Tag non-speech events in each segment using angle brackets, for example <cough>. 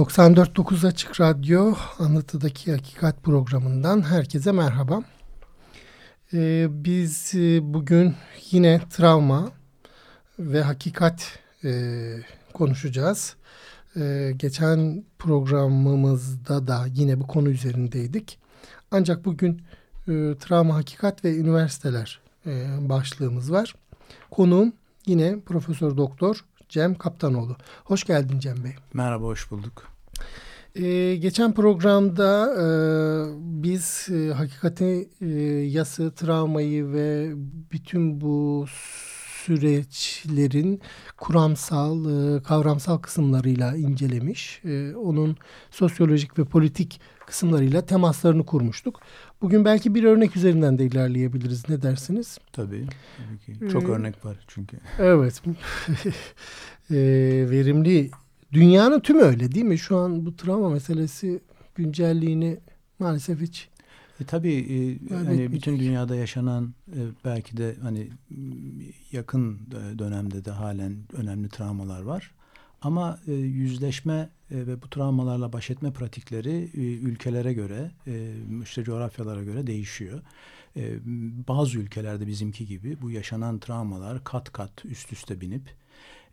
94.9 Açık Radyo Anlatıdaki Hakikat programından herkese merhaba. Ee, biz e, bugün yine travma ve hakikat e, konuşacağız. E, geçen programımızda da yine bu konu üzerindeydik. Ancak bugün e, travma, hakikat ve üniversiteler e, başlığımız var. Konuğum yine Profesör Doktor Cem Kaptanoğlu. Hoş geldin Cem Bey. Merhaba, hoş bulduk. Ee, geçen programda e, biz e, hakikati e, yası, travmayı ve bütün bu süreçlerin kuramsal, e, kavramsal kısımlarıyla incelemiş. E, onun sosyolojik ve politik kısımlarıyla temaslarını kurmuştuk. Bugün belki bir örnek üzerinden de ilerleyebiliriz. Ne dersiniz? Tabii. tabii ki. Çok ee, örnek var çünkü. Evet. <laughs> e, verimli. Dünyanın tümü öyle değil mi? Şu an bu travma meselesi güncelliğini maalesef hiç e, tabii e, hani bütün dünyada yaşanan e, belki de hani yakın dönemde de halen önemli travmalar var. Ama e, yüzleşme e, ve bu travmalarla baş etme pratikleri e, ülkelere göre, e, işte coğrafyalara göre değişiyor. E, bazı ülkelerde bizimki gibi bu yaşanan travmalar kat kat üst üste binip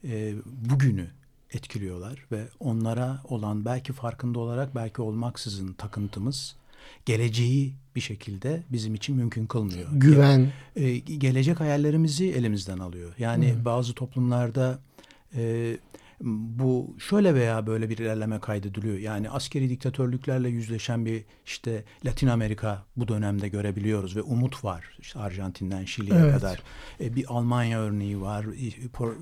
e, bugünü etkiliyorlar ve onlara olan belki farkında olarak belki olmaksızın takıntımız geleceği bir şekilde bizim için mümkün kılmıyor. Güven. E, gelecek hayallerimizi elimizden alıyor. Yani hmm. bazı toplumlarda e, bu şöyle veya böyle bir ilerleme kaydediliyor. Yani askeri diktatörlüklerle yüzleşen bir işte Latin Amerika bu dönemde görebiliyoruz ve umut var. İşte Arjantin'den Şili'ye evet. kadar. E, bir Almanya örneği var. Por,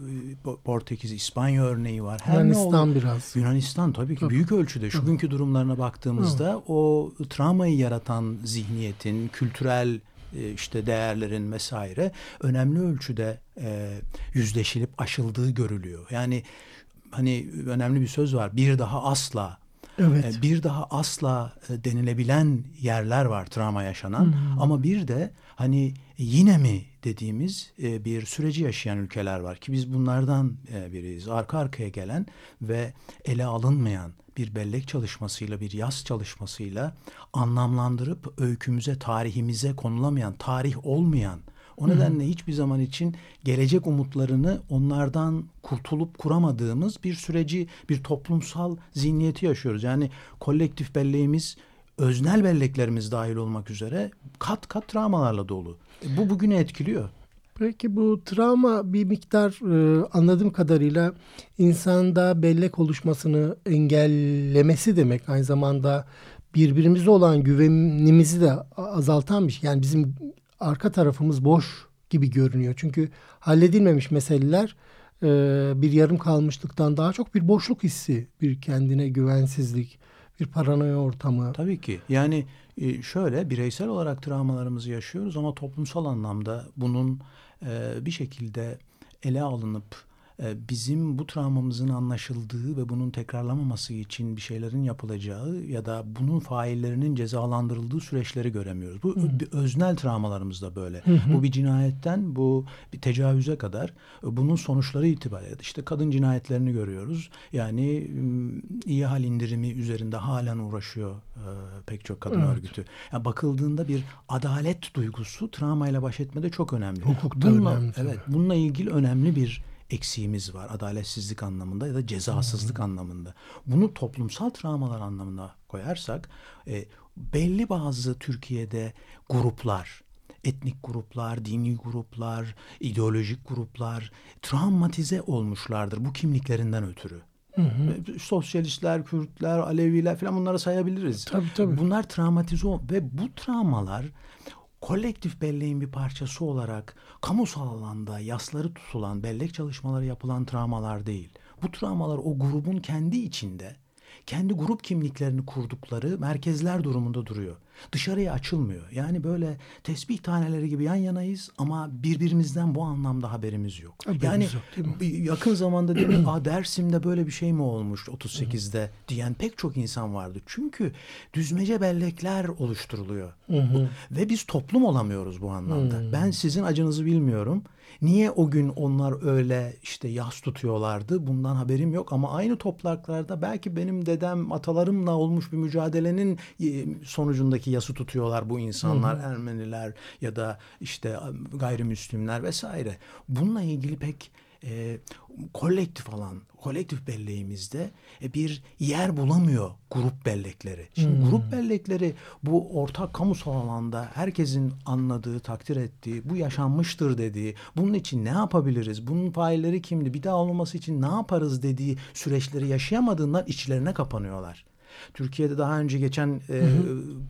Portekiz, İspanya örneği var. Her Yunanistan biraz. Yunanistan tabii ki Çok. büyük ölçüde. Şu günkü durumlarına baktığımızda evet. o travmayı yaratan zihniyetin, kültürel e, işte değerlerin vesaire önemli ölçüde e, yüzleşilip aşıldığı görülüyor. Yani hani önemli bir söz var. Bir daha asla Evet. E, bir daha asla e, denilebilen yerler var travma yaşanan hmm. ama bir de hani yine mi dediğimiz e, bir süreci yaşayan ülkeler var ki biz bunlardan biriyiz. Arka arkaya gelen ve ele alınmayan bir bellek çalışmasıyla bir yaz çalışmasıyla anlamlandırıp öykümüze tarihimize konulamayan tarih olmayan o nedenle Hı. hiçbir zaman için gelecek umutlarını onlardan kurtulup kuramadığımız bir süreci, bir toplumsal zihniyeti yaşıyoruz. Yani kolektif belleğimiz, öznel belleklerimiz dahil olmak üzere kat kat travmalarla dolu. E, bu bugünü etkiliyor. Peki bu travma bir miktar e, anladığım kadarıyla insanda bellek oluşmasını engellemesi demek. Aynı zamanda birbirimize olan güvenimizi de azaltan bir şey. Yani bizim arka tarafımız boş gibi görünüyor. Çünkü halledilmemiş meseleler e, bir yarım kalmışlıktan daha çok bir boşluk hissi, bir kendine güvensizlik, bir paranoya ortamı. Tabii ki. Yani e, şöyle bireysel olarak travmalarımızı yaşıyoruz ama toplumsal anlamda bunun e, bir şekilde ele alınıp bizim bu travmamızın anlaşıldığı ve bunun tekrarlamaması için bir şeylerin yapılacağı ya da bunun faillerinin cezalandırıldığı süreçleri göremiyoruz. Bu hı bir öznel travmalarımız da böyle. Hı hı. Bu bir cinayetten bu bir tecavüze kadar bunun sonuçları itibariyle işte kadın cinayetlerini görüyoruz. Yani iyi hal indirimi üzerinde halen uğraşıyor e, pek çok kadın evet. örgütü. Yani bakıldığında bir adalet duygusu travmayla baş etmede çok önemli. Hukukta bununla, önemli. Evet, bununla ilgili önemli bir eksiğimiz var. Adaletsizlik anlamında ya da cezasızlık hmm. anlamında. Bunu toplumsal travmalar anlamında koyarsak e, belli bazı Türkiye'de gruplar, etnik gruplar, dini gruplar, ideolojik gruplar travmatize olmuşlardır bu kimliklerinden ötürü. Hı hı. Sosyalistler, Kürtler, Aleviler falan bunları sayabiliriz. Tabii tabii. Bunlar travmatize ve bu travmalar kolektif belleğin bir parçası olarak kamusal alanda yasları tutulan, bellek çalışmaları yapılan travmalar değil. bu travmalar o grubun kendi içinde kendi grup kimliklerini kurdukları merkezler durumunda duruyor. Dışarıya açılmıyor. Yani böyle tesbih taneleri gibi yan yanayız ama birbirimizden bu anlamda haberimiz yok. Haberimiz yani yok, yakın zamanda değil mi? Aa, Dersim'de böyle bir şey mi olmuş 38'de diyen pek çok insan vardı. Çünkü düzmece bellekler oluşturuluyor. Ve biz toplum olamıyoruz bu anlamda. Ben sizin acınızı bilmiyorum. Niye o gün onlar öyle işte yas tutuyorlardı? Bundan haberim yok ama aynı topraklarda belki benim dedem atalarımla olmuş bir mücadelenin e, sonucundaki yası tutuyorlar bu insanlar, Ermeniler ya da işte gayrimüslimler vesaire. Bununla ilgili pek e, kolektif alan, kolektif belleğimizde e, bir yer bulamıyor grup bellekleri. Şimdi hmm. grup bellekleri bu ortak kamusal alanda herkesin anladığı, takdir ettiği, bu yaşanmıştır dediği, bunun için ne yapabiliriz, bunun failleri kimdi, bir daha olmaması için ne yaparız dediği süreçleri yaşayamadığından içlerine kapanıyorlar. Türkiye'de daha önce geçen e,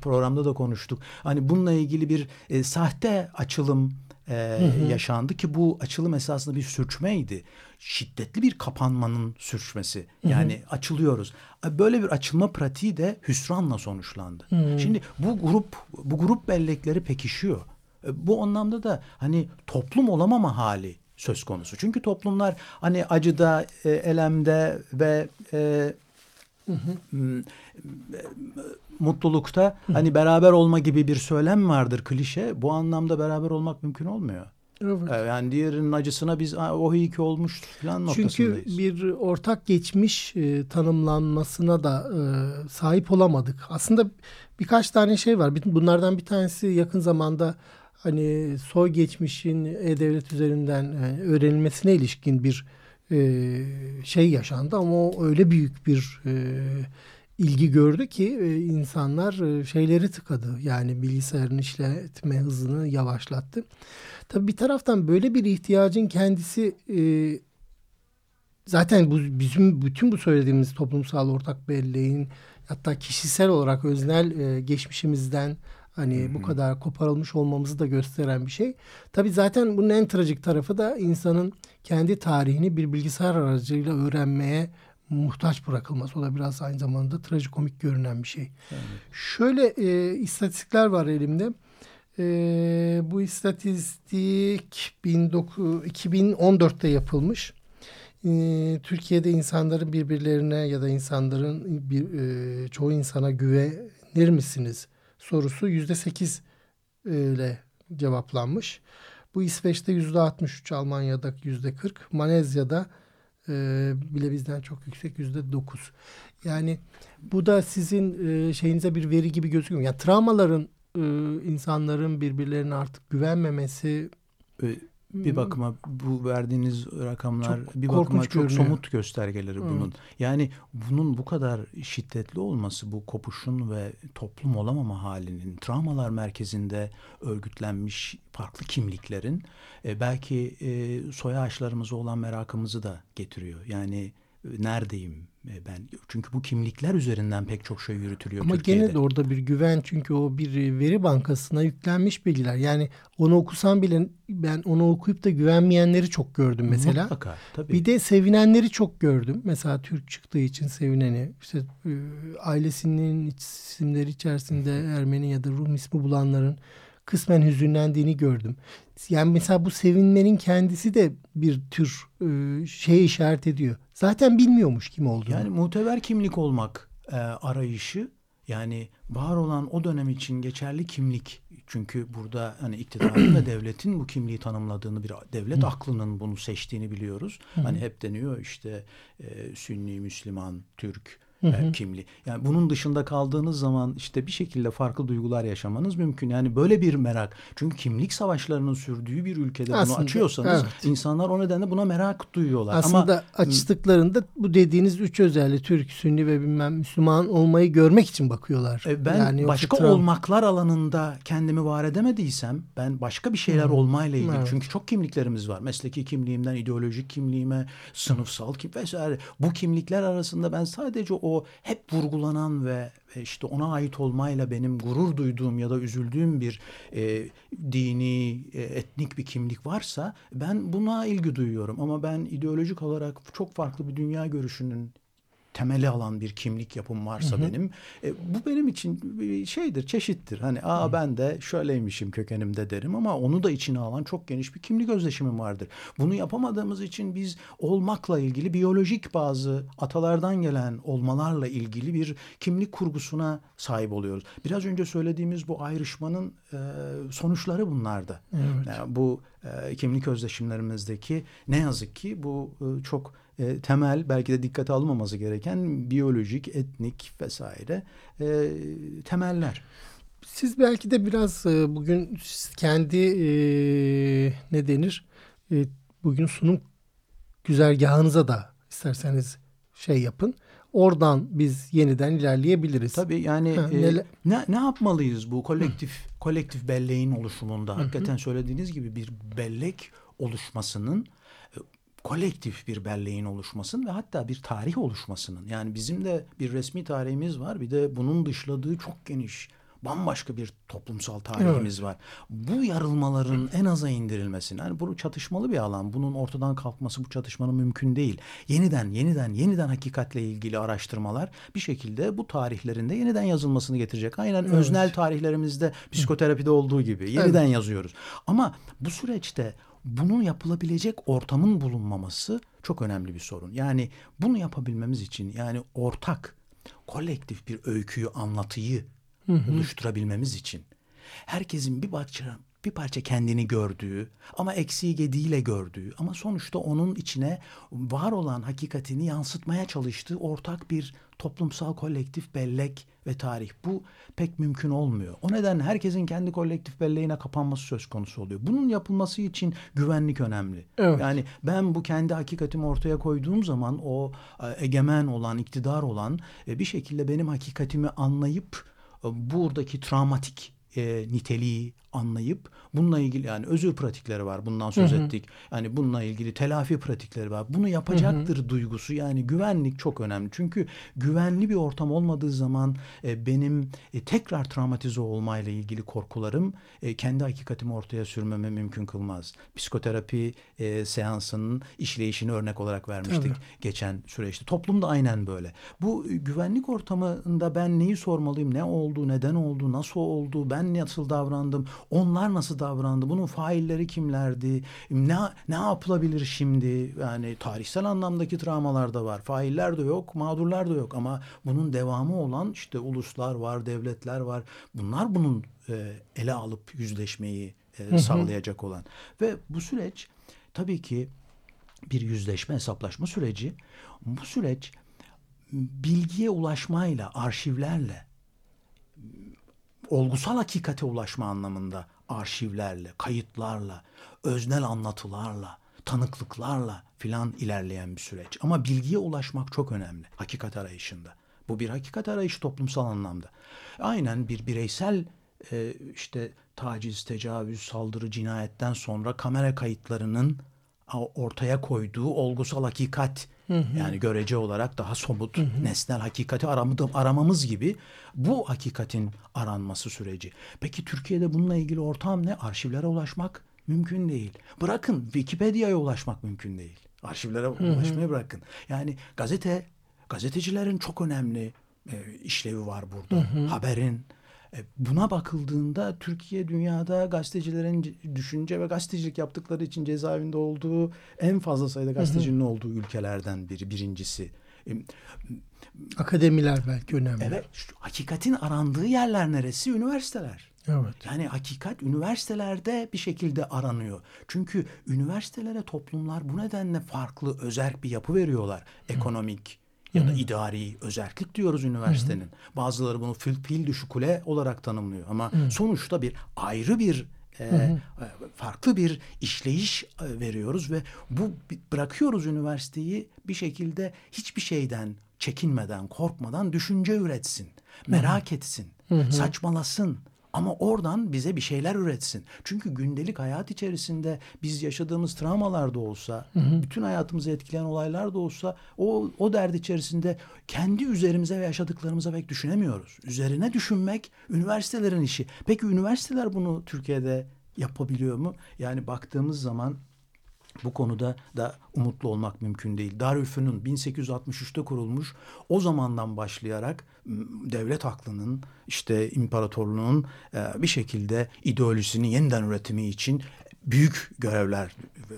programda da konuştuk. Hani bununla ilgili bir e, sahte açılım e, hı hı. yaşandı ki bu açılım esasında bir sürçmeydi. Şiddetli bir kapanmanın sürçmesi. Yani hı hı. açılıyoruz. Böyle bir açılma pratiği de hüsranla sonuçlandı. Hı. Şimdi bu grup bu grup bellekleri pekişiyor. E, bu anlamda da hani toplum olamama hali söz konusu. Çünkü toplumlar hani acıda, e, elemde ve e, Hı hı. Mutlulukta hı. hani beraber olma gibi bir söylem vardır klişe. Bu anlamda beraber olmak mümkün olmuyor. Evet. Yani diğerinin acısına biz o iyi ki olmuş falan noktasındayız. Çünkü bir ortak geçmiş e, tanımlanmasına da e, sahip olamadık. Aslında birkaç tane şey var. Bunlardan bir tanesi yakın zamanda hani soy geçmişin e-devlet üzerinden yani öğrenilmesine ilişkin bir e, şey yaşandı ama o öyle büyük bir e, ilgi gördü ki e, insanlar e, şeyleri tıkadı. Yani bilgisayarın işletme hızını yavaşlattı. Tabii bir taraftan böyle bir ihtiyacın kendisi e, zaten bu bizim bütün bu söylediğimiz toplumsal ortak belleğin hatta kişisel olarak öznel e, geçmişimizden Hani bu kadar koparılmış olmamızı da gösteren bir şey. Tabii zaten bunun en trajik tarafı da insanın kendi tarihini bir bilgisayar aracıyla öğrenmeye muhtaç bırakılması. O da biraz aynı zamanda trajikomik görünen bir şey. Evet. Şöyle e, istatistikler var elimde. E, bu istatistik 19, 2014'te yapılmış. E, Türkiye'de insanların birbirlerine ya da insanların bir e, çoğu insana güvenir misiniz sorusu yüzde sekiz ile cevaplanmış. Bu İsveç'te yüzde altmış üç, Almanya'da yüzde kırk, Malezya'da e, bile bizden çok yüksek yüzde dokuz. Yani bu da sizin e, şeyinize bir veri gibi gözüküyor. Yani travmaların e, insanların birbirlerine artık güvenmemesi e, bir bakıma bu verdiğiniz rakamlar çok bir bakıma çok görünüyor. somut göstergeleri bunun. Evet. Yani bunun bu kadar şiddetli olması bu kopuşun ve toplum olamama halinin travmalar merkezinde örgütlenmiş farklı kimliklerin e, belki e, soy ağaçlarımıza olan merakımızı da getiriyor. Yani neredeyim ben? Çünkü bu kimlikler üzerinden pek çok şey yürütülüyor Ama Türkiye'de. gene de orada bir güven çünkü o bir veri bankasına yüklenmiş bilgiler. Yani onu okusam bile ben onu okuyup da güvenmeyenleri çok gördüm mesela. Mutlaka tabii. Bir de sevinenleri çok gördüm. Mesela Türk çıktığı için sevineni. İşte e, ailesinin isimleri içerisinde Ermeni ya da Rum ismi bulanların kısmen hüzünlendiğini gördüm. Yani mesela bu sevinmenin kendisi de bir tür e, şeye işaret ediyor. Zaten bilmiyormuş kim olduğunu. Yani muteber kimlik olmak e, arayışı yani var olan o dönem için geçerli kimlik. Çünkü burada hani iktidarın ve <clears throat> devletin bu kimliği tanımladığını bir devlet aklının bunu seçtiğini biliyoruz. Hani hep deniyor işte e, Sünni, Müslüman, Türk, hı hı. kimliği. Yani bunun dışında kaldığınız zaman işte bir şekilde farklı duygular yaşamanız mümkün. Yani böyle bir merak. Çünkü kimlik savaşlarının sürdüğü bir ülkede Aslında, bunu açıyorsanız evet. insanlar o nedenle buna merak duyuyorlar. Aslında Ama, açtıklarında bu dediğiniz üç özelliği Türk, Sünni ve bilmem Müslüman olmayı görmek için bakıyorlar. E ben yani başka Trump... olmaklar alanında kendimi var edemediysem ben başka bir şeyler hmm. olmayla ilgili. Evet. Çünkü çok kimliklerimiz var. Mesleki kimliğimden ideolojik kimliğime, sınıfsal kim vesaire. Bu kimlikler arasında ben sadece o hep vurgulanan ve işte ona ait olmayla benim gurur duyduğum ya da üzüldüğüm bir e, dini, e, etnik bir kimlik varsa ben buna ilgi duyuyorum. Ama ben ideolojik olarak çok farklı bir dünya görüşünün temeli alan bir kimlik yapım varsa hı hı. benim e, bu benim için bir şeydir çeşittir hani aa hı. ben de şöyleymişim kökenimde derim ama onu da içine alan çok geniş bir kimlik özdeşimim vardır. Bunu yapamadığımız için biz olmakla ilgili biyolojik bazı atalardan gelen olmalarla ilgili bir kimlik kurgusuna sahip oluyoruz. Biraz önce söylediğimiz bu ayrışmanın e, sonuçları bunlardı. Evet. Yani bu e, kimlik özdeşimlerimizdeki ne yazık ki bu e, çok e, temel belki de dikkate alınmaması gereken biyolojik, etnik vesaire e, temeller. Siz belki de biraz e, bugün kendi e, ne denir e, bugün sunum güzergahınıza da isterseniz şey yapın. Oradan biz yeniden ilerleyebiliriz. Tabii yani ha, e, ne, ne yapmalıyız bu kolektif Hı. kolektif belleğin oluşumunda? Hı. Hakikaten söylediğiniz gibi bir bellek oluşmasının kolektif bir belleğin oluşmasın ve hatta bir tarih oluşmasının yani bizim de bir resmi tarihimiz var bir de bunun dışladığı çok geniş bambaşka bir toplumsal tarihimiz evet. var. Bu yarılmaların en aza indirilmesini, yani bu çatışmalı bir alan. Bunun ortadan kalkması bu çatışmanın mümkün değil. Yeniden, yeniden, yeniden hakikatle ilgili araştırmalar bir şekilde bu tarihlerinde yeniden yazılmasını getirecek. Aynen evet. öznel tarihlerimizde psikoterapide olduğu gibi yeniden evet. yazıyoruz. Ama bu süreçte bunun yapılabilecek ortamın bulunmaması çok önemli bir sorun. Yani bunu yapabilmemiz için yani ortak, kolektif bir öyküyü, anlatıyı hı hı. oluşturabilmemiz için herkesin bir parça bir parça kendini gördüğü ama eksiği gediğiyle gördüğü ama sonuçta onun içine var olan hakikatini yansıtmaya çalıştığı ortak bir toplumsal kolektif bellek ve tarih. Bu pek mümkün olmuyor. O nedenle herkesin kendi kolektif belleğine kapanması söz konusu oluyor. Bunun yapılması için güvenlik önemli. Evet. Yani ben bu kendi hakikatimi ortaya koyduğum zaman o e, egemen olan, iktidar olan e, bir şekilde benim hakikatimi anlayıp e, buradaki travmatik e, niteliği anlayıp bununla ilgili yani özür pratikleri var bundan söz hı hı. ettik. Yani bununla ilgili telafi pratikleri var. Bunu yapacaktır hı hı. duygusu yani güvenlik çok önemli. Çünkü güvenli bir ortam olmadığı zaman e, benim e, tekrar travmatize olmayla ilgili korkularım e, kendi hakikatimi ortaya sürmeme mümkün kılmaz. Psikoterapi e, seansının işleyişini örnek olarak vermiştik Tabii. geçen süreçte. Toplumda aynen böyle. Bu e, güvenlik ortamında ben neyi sormalıyım? Ne oldu? Neden oldu? Nasıl oldu? Ben nasıl davrandım? Onlar nasıl davrandı? Bunun failleri kimlerdi? Ne ne yapılabilir şimdi? Yani tarihsel anlamdaki travmalar da var. Failler de yok, mağdurlar da yok ama bunun devamı olan işte uluslar var, devletler var. Bunlar bunun e, ele alıp yüzleşmeyi e, sağlayacak olan. Ve bu süreç tabii ki bir yüzleşme, hesaplaşma süreci. Bu süreç bilgiye ulaşmayla, arşivlerle olgusal hakikate ulaşma anlamında arşivlerle, kayıtlarla, öznel anlatılarla, tanıklıklarla filan ilerleyen bir süreç. Ama bilgiye ulaşmak çok önemli hakikat arayışında. Bu bir hakikat arayışı toplumsal anlamda. Aynen bir bireysel e, işte taciz, tecavüz, saldırı, cinayetten sonra kamera kayıtlarının ortaya koyduğu olgusal hakikat Hı hı. Yani görece olarak daha somut, hı hı. nesnel hakikati aramı, aramamız gibi bu hakikatin aranması süreci. Peki Türkiye'de bununla ilgili ortam ne? Arşivlere ulaşmak mümkün değil. Bırakın Wikipedia'ya ulaşmak mümkün değil. Arşivlere hı hı. ulaşmayı bırakın. Yani gazete, gazetecilerin çok önemli e, işlevi var burada. Hı hı. Haberin, Buna bakıldığında Türkiye dünyada gazetecilerin düşünce ve gazetecilik yaptıkları için cezaevinde olduğu en fazla sayıda gazetecinin hı hı. olduğu ülkelerden biri birincisi. E, Akademiler belki önemli. Evet. Şu, hakikatin arandığı yerler neresi? Üniversiteler. Evet. Yani hakikat üniversitelerde bir şekilde aranıyor. Çünkü üniversitelere toplumlar bu nedenle farklı özerk bir yapı veriyorlar. Ekonomik, ya da idari özellik diyoruz üniversitenin. Hı hı. Bazıları bunu fil, fil düşü kule olarak tanımlıyor ama hı. sonuçta bir ayrı bir e, hı hı. farklı bir işleyiş e, veriyoruz ve bu bırakıyoruz üniversiteyi bir şekilde hiçbir şeyden çekinmeden, korkmadan düşünce üretsin, merak hı hı. etsin, hı hı. saçmalasın, Ama oradan bize bir şeyler üretsin. Çünkü gündelik hayat içerisinde biz yaşadığımız travmalar da olsa, hı hı. bütün hayatımızı etkileyen olaylar da olsa o o dert içerisinde kendi üzerimize ve yaşadıklarımıza pek düşünemiyoruz. Üzerine düşünmek üniversitelerin işi. Peki üniversiteler bunu Türkiye'de yapabiliyor mu? Yani baktığımız zaman bu konuda da umutlu olmak mümkün değil. Darülfünun 1863'te kurulmuş o zamandan başlayarak devlet aklının işte imparatorluğun e, bir şekilde ideolojisini yeniden üretimi için büyük görevler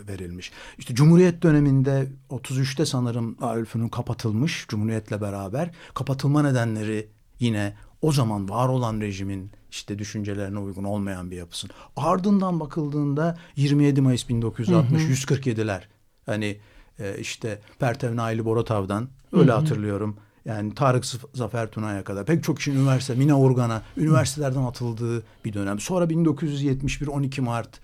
verilmiş. İşte Cumhuriyet döneminde 33'te sanırım Darülfünun kapatılmış Cumhuriyet'le beraber. Kapatılma nedenleri yine o zaman var olan rejimin işte düşüncelerine uygun olmayan bir yapısın. Ardından bakıldığında 27 Mayıs 1960 hı hı. 147'ler hani e, işte Pertev Naili Boratav'dan öyle hı hı. hatırlıyorum. Yani Tarık Zafer Tuna'ya kadar pek çok kişinin üniversite, Mina Organ'a üniversitelerden atıldığı bir dönem. Sonra 1971 12 Mart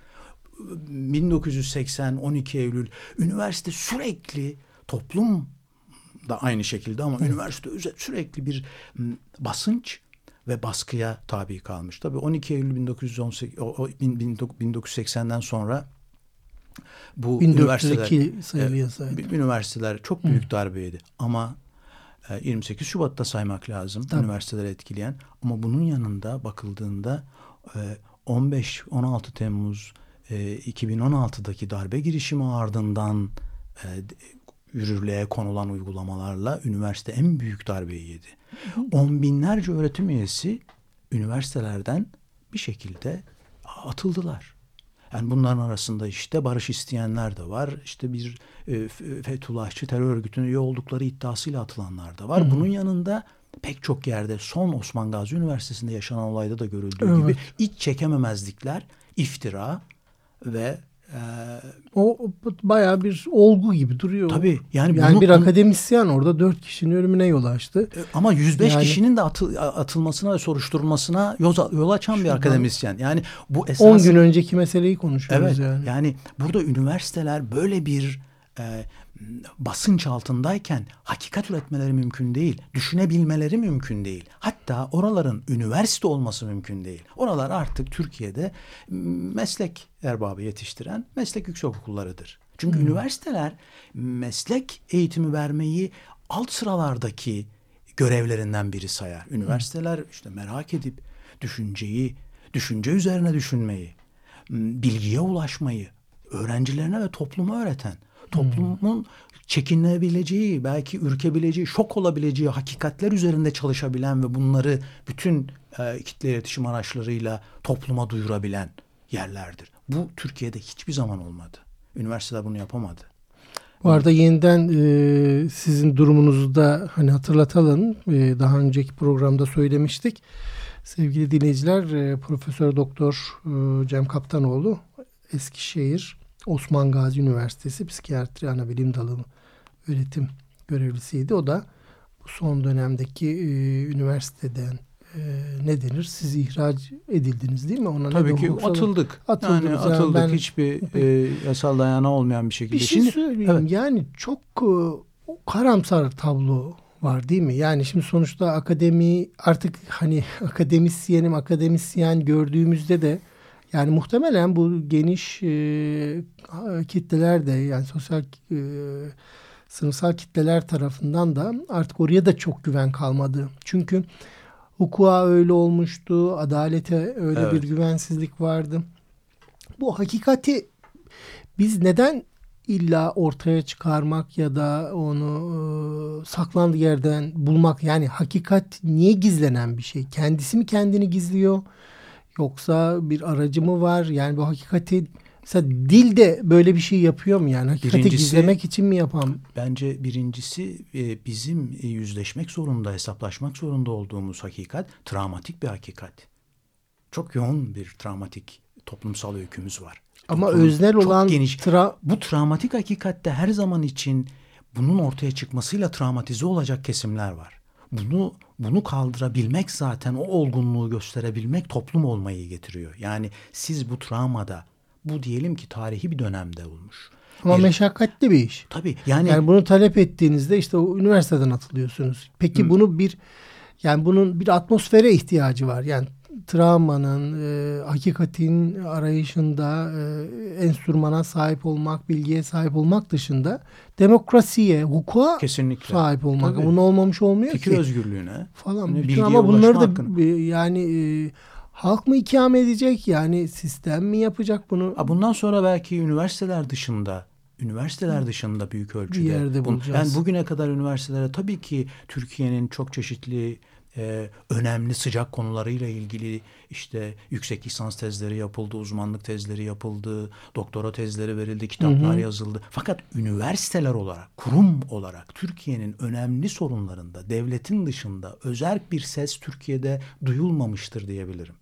1980 12 Eylül üniversite sürekli toplum da aynı şekilde ama üniversite sürekli bir basınç ve baskıya tabi kalmış. Tabii 12 Eylül 1918 o, o, 1980'den sonra bu üniversiteler e, üniversiteler çok büyük Hı. darbe yedi. Ama e, 28 Şubat'ta saymak lazım Tabii. üniversiteleri etkileyen. Ama bunun yanında bakıldığında e, 15-16 Temmuz e, 2016'daki darbe girişimi ardından e, yürürlüğe konulan uygulamalarla üniversite en büyük darbeyi yedi. On binlerce öğretim üyesi üniversitelerden bir şekilde atıldılar. Yani bunların arasında işte barış isteyenler de var. İşte bir e, Fethullahçı terör örgütüne üye oldukları iddiasıyla atılanlar da var. Hı hı. Bunun yanında pek çok yerde son Osman Gazi Üniversitesi'nde yaşanan olayda da görüldüğü evet. gibi iç çekememezlikler, iftira ve o bayağı bir olgu gibi duruyor. Tabii. Yani, yani bunu, bir akademisyen orada dört kişinin ölümüne yol açtı. E, ama 105 yani, kişinin de atıl, atılmasına ve soruşturulmasına yol, yol açan bir akademisyen. Yani bu esas 10 gün önceki meseleyi konuşuyoruz evet, yani. Yani burada üniversiteler böyle bir e, basınç altındayken hakikat üretmeleri mümkün değil. Düşünebilmeleri mümkün değil. Hatta oraların üniversite olması mümkün değil. Oralar artık Türkiye'de meslek erbabı yetiştiren meslek yüksekokullarıdır. Çünkü hmm. üniversiteler meslek eğitimi vermeyi alt sıralardaki görevlerinden biri sayar. Üniversiteler işte merak edip düşünceyi, düşünce üzerine düşünmeyi, bilgiye ulaşmayı öğrencilerine ve topluma öğreten toplumun çekinebileceği, belki ürkebileceği, şok olabileceği hakikatler üzerinde çalışabilen ve bunları bütün e, kitle iletişim araçlarıyla topluma duyurabilen yerlerdir. Bu Türkiye'de hiçbir zaman olmadı. Üniversiteler bunu yapamadı. Bu arada yeniden e, sizin durumunuzu da hani hatırlatalım. E, daha önceki programda söylemiştik. Sevgili dinleyiciler, e, Profesör Doktor e, Cem Kaptanoğlu Eskişehir Osman Gazi Üniversitesi Psikiyatri Anabilim Dalı öğretim görevlisiydi. O da bu son dönemdeki e, üniversiteden e, ne denir? Siz ihraç edildiniz değil mi? Ona Tabii ki atıldık. Atıldık. Yani atıldık ben, hiçbir e, yasal dayanağı olmayan bir şekilde. Bir şey şimdi, söyleyeyim. Evet. Yani çok e, karamsar tablo var değil mi? Yani şimdi sonuçta akademi artık hani <laughs> akademisyenim akademisyen gördüğümüzde de yani muhtemelen bu geniş e, kitleler de yani sosyal e, sınıfsal kitleler tarafından da artık oraya da çok güven kalmadı. Çünkü hukuka öyle olmuştu, adalete öyle evet. bir güvensizlik vardı. Bu hakikati biz neden illa ortaya çıkarmak ya da onu e, saklandığı yerden bulmak yani hakikat niye gizlenen bir şey? Kendisi mi kendini gizliyor? Yoksa bir aracı mı var? Yani bu hakikati mesela dil de böyle bir şey yapıyor mu yani? Hakikati birincisi, gizlemek için mi yapan? Bence birincisi e, bizim e, yüzleşmek zorunda, hesaplaşmak zorunda olduğumuz hakikat travmatik bir hakikat. Çok yoğun bir travmatik toplumsal öykümüz var. Ama Toplum, öznel olan geniş. Tra bu travmatik hakikatte her zaman için bunun ortaya çıkmasıyla travmatize olacak kesimler var. Bunu bunu kaldırabilmek zaten o olgunluğu gösterebilmek toplum olmayı getiriyor. Yani siz bu travmada bu diyelim ki tarihi bir dönemde olmuş. Ama bir, meşakkatli bir iş. Tabii yani, yani bunu talep ettiğinizde işte o üniversiteden atılıyorsunuz. Peki hı. bunu bir yani bunun bir atmosfere ihtiyacı var. Yani travmanın, e, hakikatin arayışında e, enstrümana sahip olmak, bilgiye sahip olmak dışında demokrasiye, hukuka Kesinlikle. sahip olmak. Tabii. Bunun olmamış olmuyor Fikir ki. Fikir özgürlüğüne. Falan. Yani ama bunları da hakkın. yani e, halk mı ikame edecek? Yani sistem mi yapacak bunu? Bundan sonra belki üniversiteler dışında üniversiteler dışında büyük ölçüde. Bir yerde bulacağız. Yani bugüne kadar üniversitelere tabii ki Türkiye'nin çok çeşitli e, önemli sıcak konularıyla ilgili işte yüksek lisans tezleri yapıldı, uzmanlık tezleri yapıldı, doktora tezleri verildi, kitaplar hı hı. yazıldı. Fakat üniversiteler olarak, kurum olarak Türkiye'nin önemli sorunlarında devletin dışında özel bir ses Türkiye'de duyulmamıştır diyebilirim.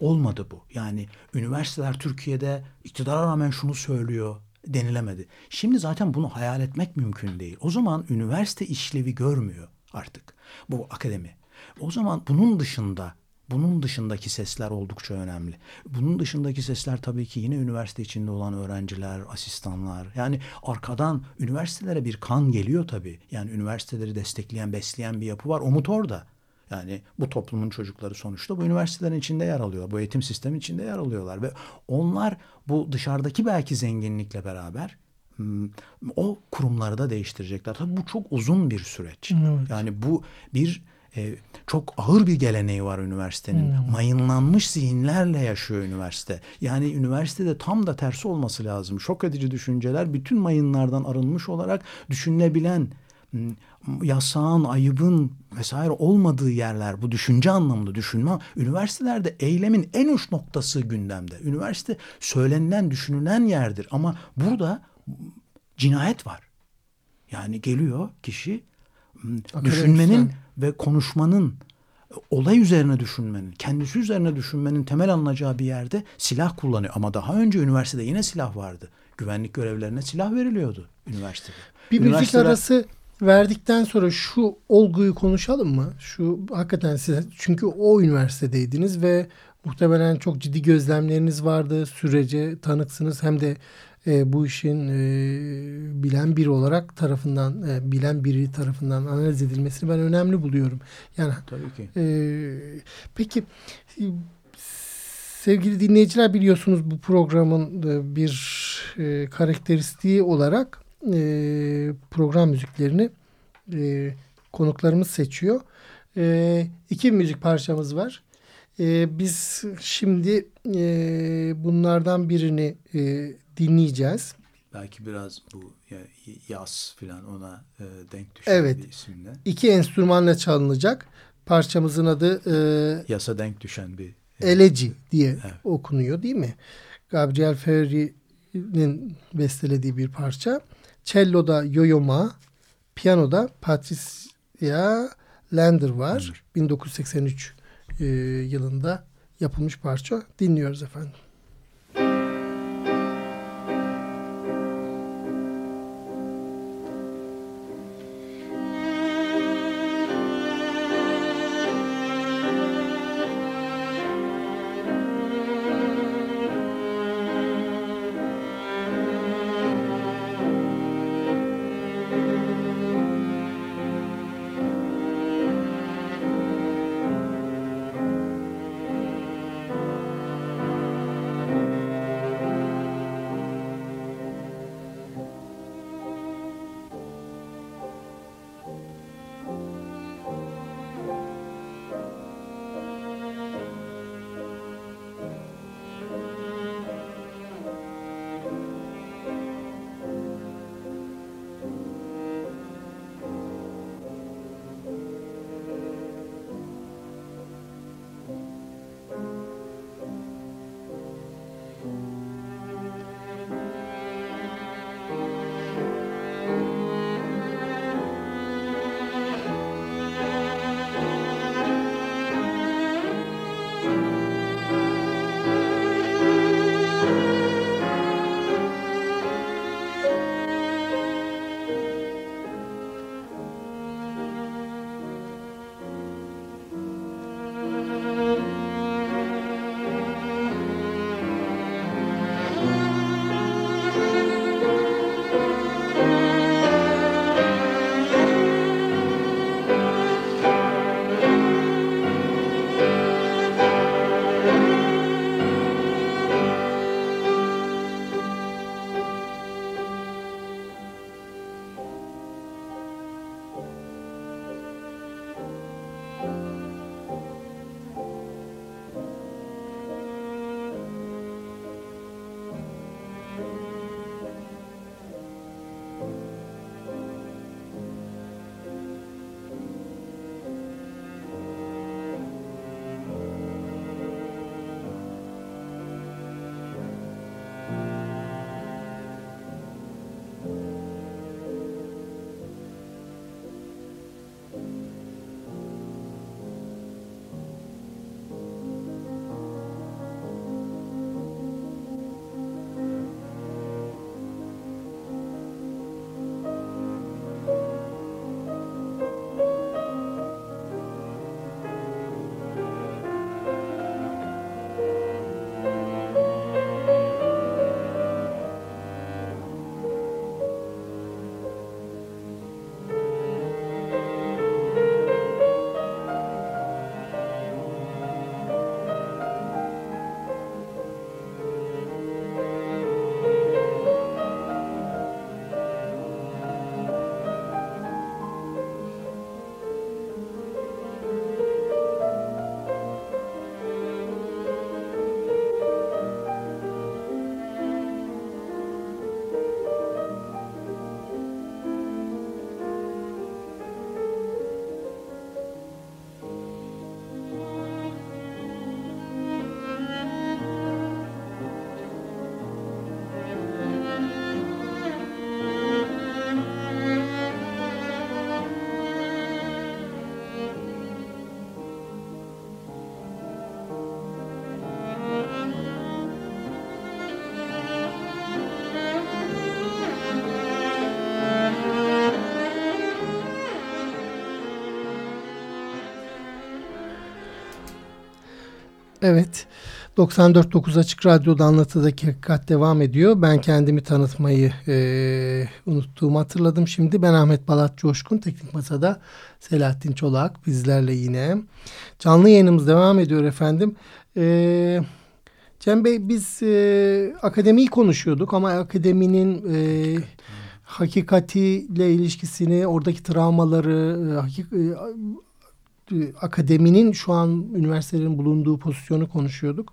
Olmadı bu. Yani üniversiteler Türkiye'de iktidara rağmen şunu söylüyor denilemedi. Şimdi zaten bunu hayal etmek mümkün değil. O zaman üniversite işlevi görmüyor artık bu akademi. O zaman bunun dışında bunun dışındaki sesler oldukça önemli. Bunun dışındaki sesler tabii ki yine üniversite içinde olan öğrenciler, asistanlar. Yani arkadan üniversitelere bir kan geliyor tabii. Yani üniversiteleri destekleyen, besleyen bir yapı var. O motor da. Yani bu toplumun çocukları sonuçta bu üniversitelerin içinde yer alıyor. Bu eğitim sistemi içinde yer alıyorlar. Ve onlar bu dışarıdaki belki zenginlikle beraber o kurumları da değiştirecekler. Tabii bu çok uzun bir süreç. Evet. Yani bu bir e, çok ağır bir geleneği var üniversitenin. Hmm. Mayınlanmış zihinlerle yaşıyor üniversite. Yani üniversitede tam da tersi olması lazım. Şok edici düşünceler bütün mayınlardan arınmış olarak düşünülebilen hmm, yasağın, ayıbın vesaire olmadığı yerler bu düşünce anlamında düşünme. Üniversitelerde eylemin en uç noktası gündemde. Üniversite söylenilen, düşünülen yerdir ama burada cinayet var. Yani geliyor kişi düşünmenin ve konuşmanın olay üzerine düşünmenin, kendisi üzerine düşünmenin temel alınacağı bir yerde silah kullanıyor. Ama daha önce üniversitede yine silah vardı. Güvenlik görevlerine silah veriliyordu üniversitede. Bir müzik arası verdikten sonra şu olguyu konuşalım mı? Şu hakikaten size çünkü o üniversitedeydiniz ve muhtemelen çok ciddi gözlemleriniz vardı. Sürece tanıksınız hem de e, bu işin e, bilen biri olarak tarafından e, bilen biri tarafından analiz edilmesini ben önemli buluyorum. Yani tabii ki. E, peki sevgili dinleyiciler biliyorsunuz bu programın bir e, karakteristiği olarak e, program müziklerini e, konuklarımız seçiyor. E, iki müzik parçamız var. E, biz şimdi e, bunlardan birini e, dinleyeceğiz. Belki biraz bu yaz falan ona e, denk düşen evet. bir isimle. İki enstrümanla çalınacak. Parçamızın adı e, Yasa denk düşen bir e, Eleci diye evet. okunuyor değil mi? Gabriel Ferri'nin bestelediği bir parça. Cello'da Yo-Yo Ma, piyanoda Patricia Lander var. Lander. 1983 e, yılında yapılmış parça. Dinliyoruz efendim. Evet. 94.9 Açık Radyo'da anlatıdaki hakikat devam ediyor. Ben kendimi tanıtmayı e, unuttuğumu hatırladım şimdi. Ben Ahmet Balat Coşkun. Teknik Masa'da Selahattin Çolak bizlerle yine. Canlı yayınımız devam ediyor efendim. E, Cem Bey biz e, akademiyi konuşuyorduk ama akademinin e, hakikatiyle ilişkisini, oradaki travmaları, e, hakik, e, akademinin şu an üniversitelerin bulunduğu pozisyonu konuşuyorduk.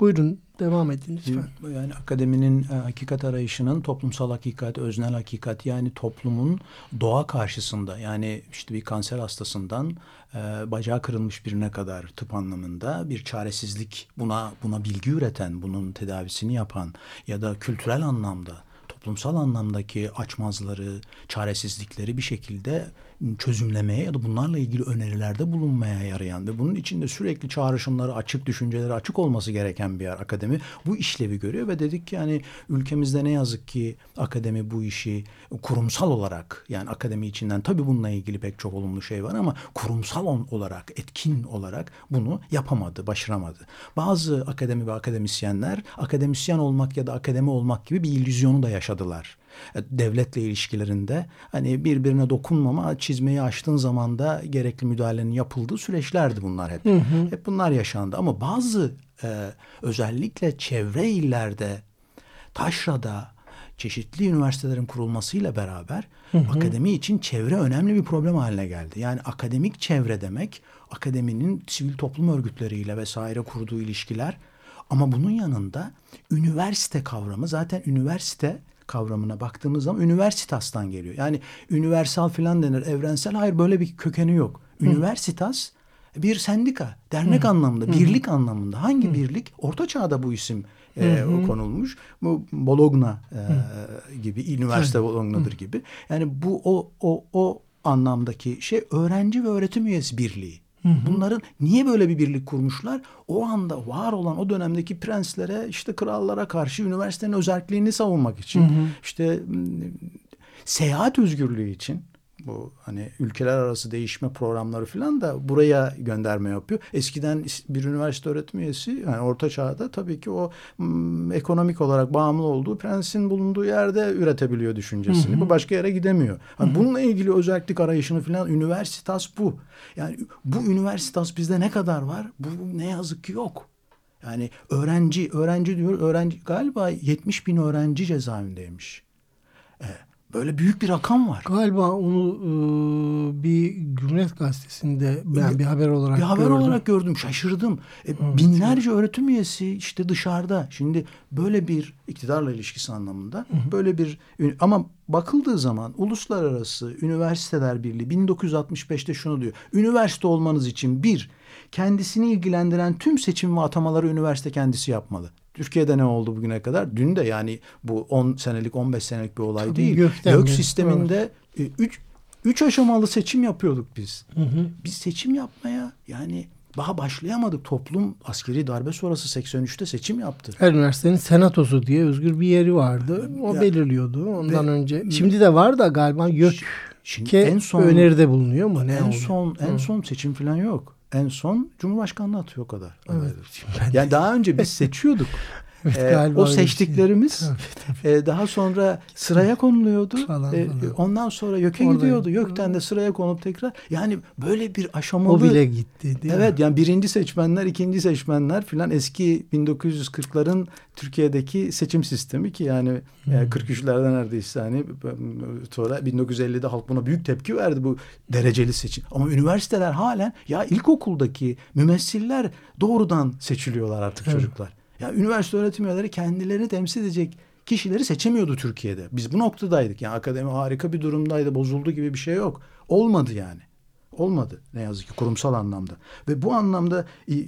Buyurun devam edin lütfen. Yani akademinin e, hakikat arayışının toplumsal hakikat, öznel hakikat yani toplumun doğa karşısında yani işte bir kanser hastasından e, bacağı kırılmış birine kadar tıp anlamında bir çaresizlik buna buna bilgi üreten, bunun tedavisini yapan ya da kültürel anlamda toplumsal anlamdaki açmazları, çaresizlikleri bir şekilde çözümlemeye ya da bunlarla ilgili önerilerde bulunmaya yarayan ve bunun içinde sürekli çağrışımları açık, düşünceleri açık olması gereken bir yer akademi. Bu işlevi görüyor ve dedik ki hani ülkemizde ne yazık ki akademi bu işi kurumsal olarak yani akademi içinden tabii bununla ilgili pek çok olumlu şey var ama kurumsal olarak, etkin olarak bunu yapamadı, başaramadı. Bazı akademi ve akademisyenler akademisyen olmak ya da akademi olmak gibi bir illüzyonu da yaşadılar devletle ilişkilerinde hani birbirine dokunmama çizmeyi açtığın zaman da gerekli müdahalenin yapıldığı süreçlerdi bunlar hep. Hı hı. Hep bunlar yaşandı ama bazı e, özellikle çevre illerde taşrada çeşitli üniversitelerin kurulmasıyla beraber hı hı. akademi için çevre önemli bir problem haline geldi. Yani akademik çevre demek akademinin sivil toplum örgütleriyle vesaire kurduğu ilişkiler ama bunun yanında üniversite kavramı zaten üniversite kavramına baktığımız zaman üniversitastan geliyor. Yani üniversal falan denir, evrensel. Hayır böyle bir kökeni yok. Üniversitas bir sendika, dernek Hı. anlamında, birlik Hı. anlamında. Hangi Hı. birlik? Orta çağda bu isim e, konulmuş. Bu Bologna e, gibi, üniversite Hı. Bologna'dır Hı. gibi. Yani bu o o o anlamdaki şey öğrenci ve öğretim üyesi birliği. Hı hı. Bunların niye böyle bir birlik kurmuşlar? O anda var olan o dönemdeki prenslere işte krallara karşı üniversitenin özelliğini savunmak için. Hı hı. işte seyahat özgürlüğü için bu hani ülkeler arası değişme programları falan da buraya gönderme yapıyor. Eskiden bir üniversite öğretim üyesi yani orta çağda tabii ki o m, ekonomik olarak bağımlı olduğu prensin bulunduğu yerde üretebiliyor düşüncesini. Hı hı. Bu başka yere gidemiyor. Hani hı hı. bununla ilgili özellik arayışını falan üniversitas bu. Yani bu üniversitas bizde ne kadar var? Bu ne yazık ki yok. Yani öğrenci, öğrenci diyor, öğrenci galiba 70 bin öğrenci cezaevindeymiş. Evet. Böyle büyük bir rakam var. Galiba onu e, bir Cumhuriyet Gazetesi'nde ben bir haber olarak Bir haber gördüm. olarak gördüm. Şaşırdım. E, evet. Binlerce öğretim üyesi işte dışarıda. Şimdi böyle bir iktidarla ilişkisi anlamında hı hı. böyle bir ama bakıldığı zaman Uluslararası Üniversiteler Birliği 1965'te şunu diyor. Üniversite olmanız için bir kendisini ilgilendiren tüm seçim ve atamaları üniversite kendisi yapmalı. Türkiye'de ne oldu bugüne kadar? Dün de yani bu 10 senelik 15 senelik bir olay Tabii değil. Gök sisteminde 3 üç, üç aşamalı seçim yapıyorduk biz. Hı hı. Biz seçim yapmaya yani daha başlayamadık. Toplum askeri darbe sonrası 83'te seçim yaptı. Her üniversitenin senatosu diye özgür bir yeri vardı. O ya, belirliyordu ondan ve, önce. Şimdi de var da galiba YÖK Şimdi en son öneride bulunuyor mu? Ne en oluyor? son en Hı. son seçim falan yok en son Cumhurbaşkanlığı atıyor o kadar. Evet. Yani daha önce biz seçiyorduk. <laughs> Evet, ee, o şey. seçtiklerimiz. E, daha sonra sıraya konuluyordu. Falan, e, falan. Ondan sonra YÖK'e gidiyordu. YÖK'ten de sıraya konup tekrar. Yani böyle bir aşamalı. O bile gitti. evet mi? yani birinci seçmenler, ikinci seçmenler filan eski 1940'ların Türkiye'deki seçim sistemi ki yani hmm. e, 43'lerde neredeyse hani sonra 1950'de halk buna büyük tepki verdi bu dereceli seçim. Ama üniversiteler halen ya ilkokuldaki mümessiller doğrudan seçiliyorlar artık evet. çocuklar. Ya üniversite öğretim üyeleri kendilerini temsil edecek kişileri seçemiyordu Türkiye'de. Biz bu noktadaydık. Yani akademi harika bir durumdaydı. Bozuldu gibi bir şey yok. Olmadı yani. Olmadı ne yazık ki kurumsal anlamda. Ve bu anlamda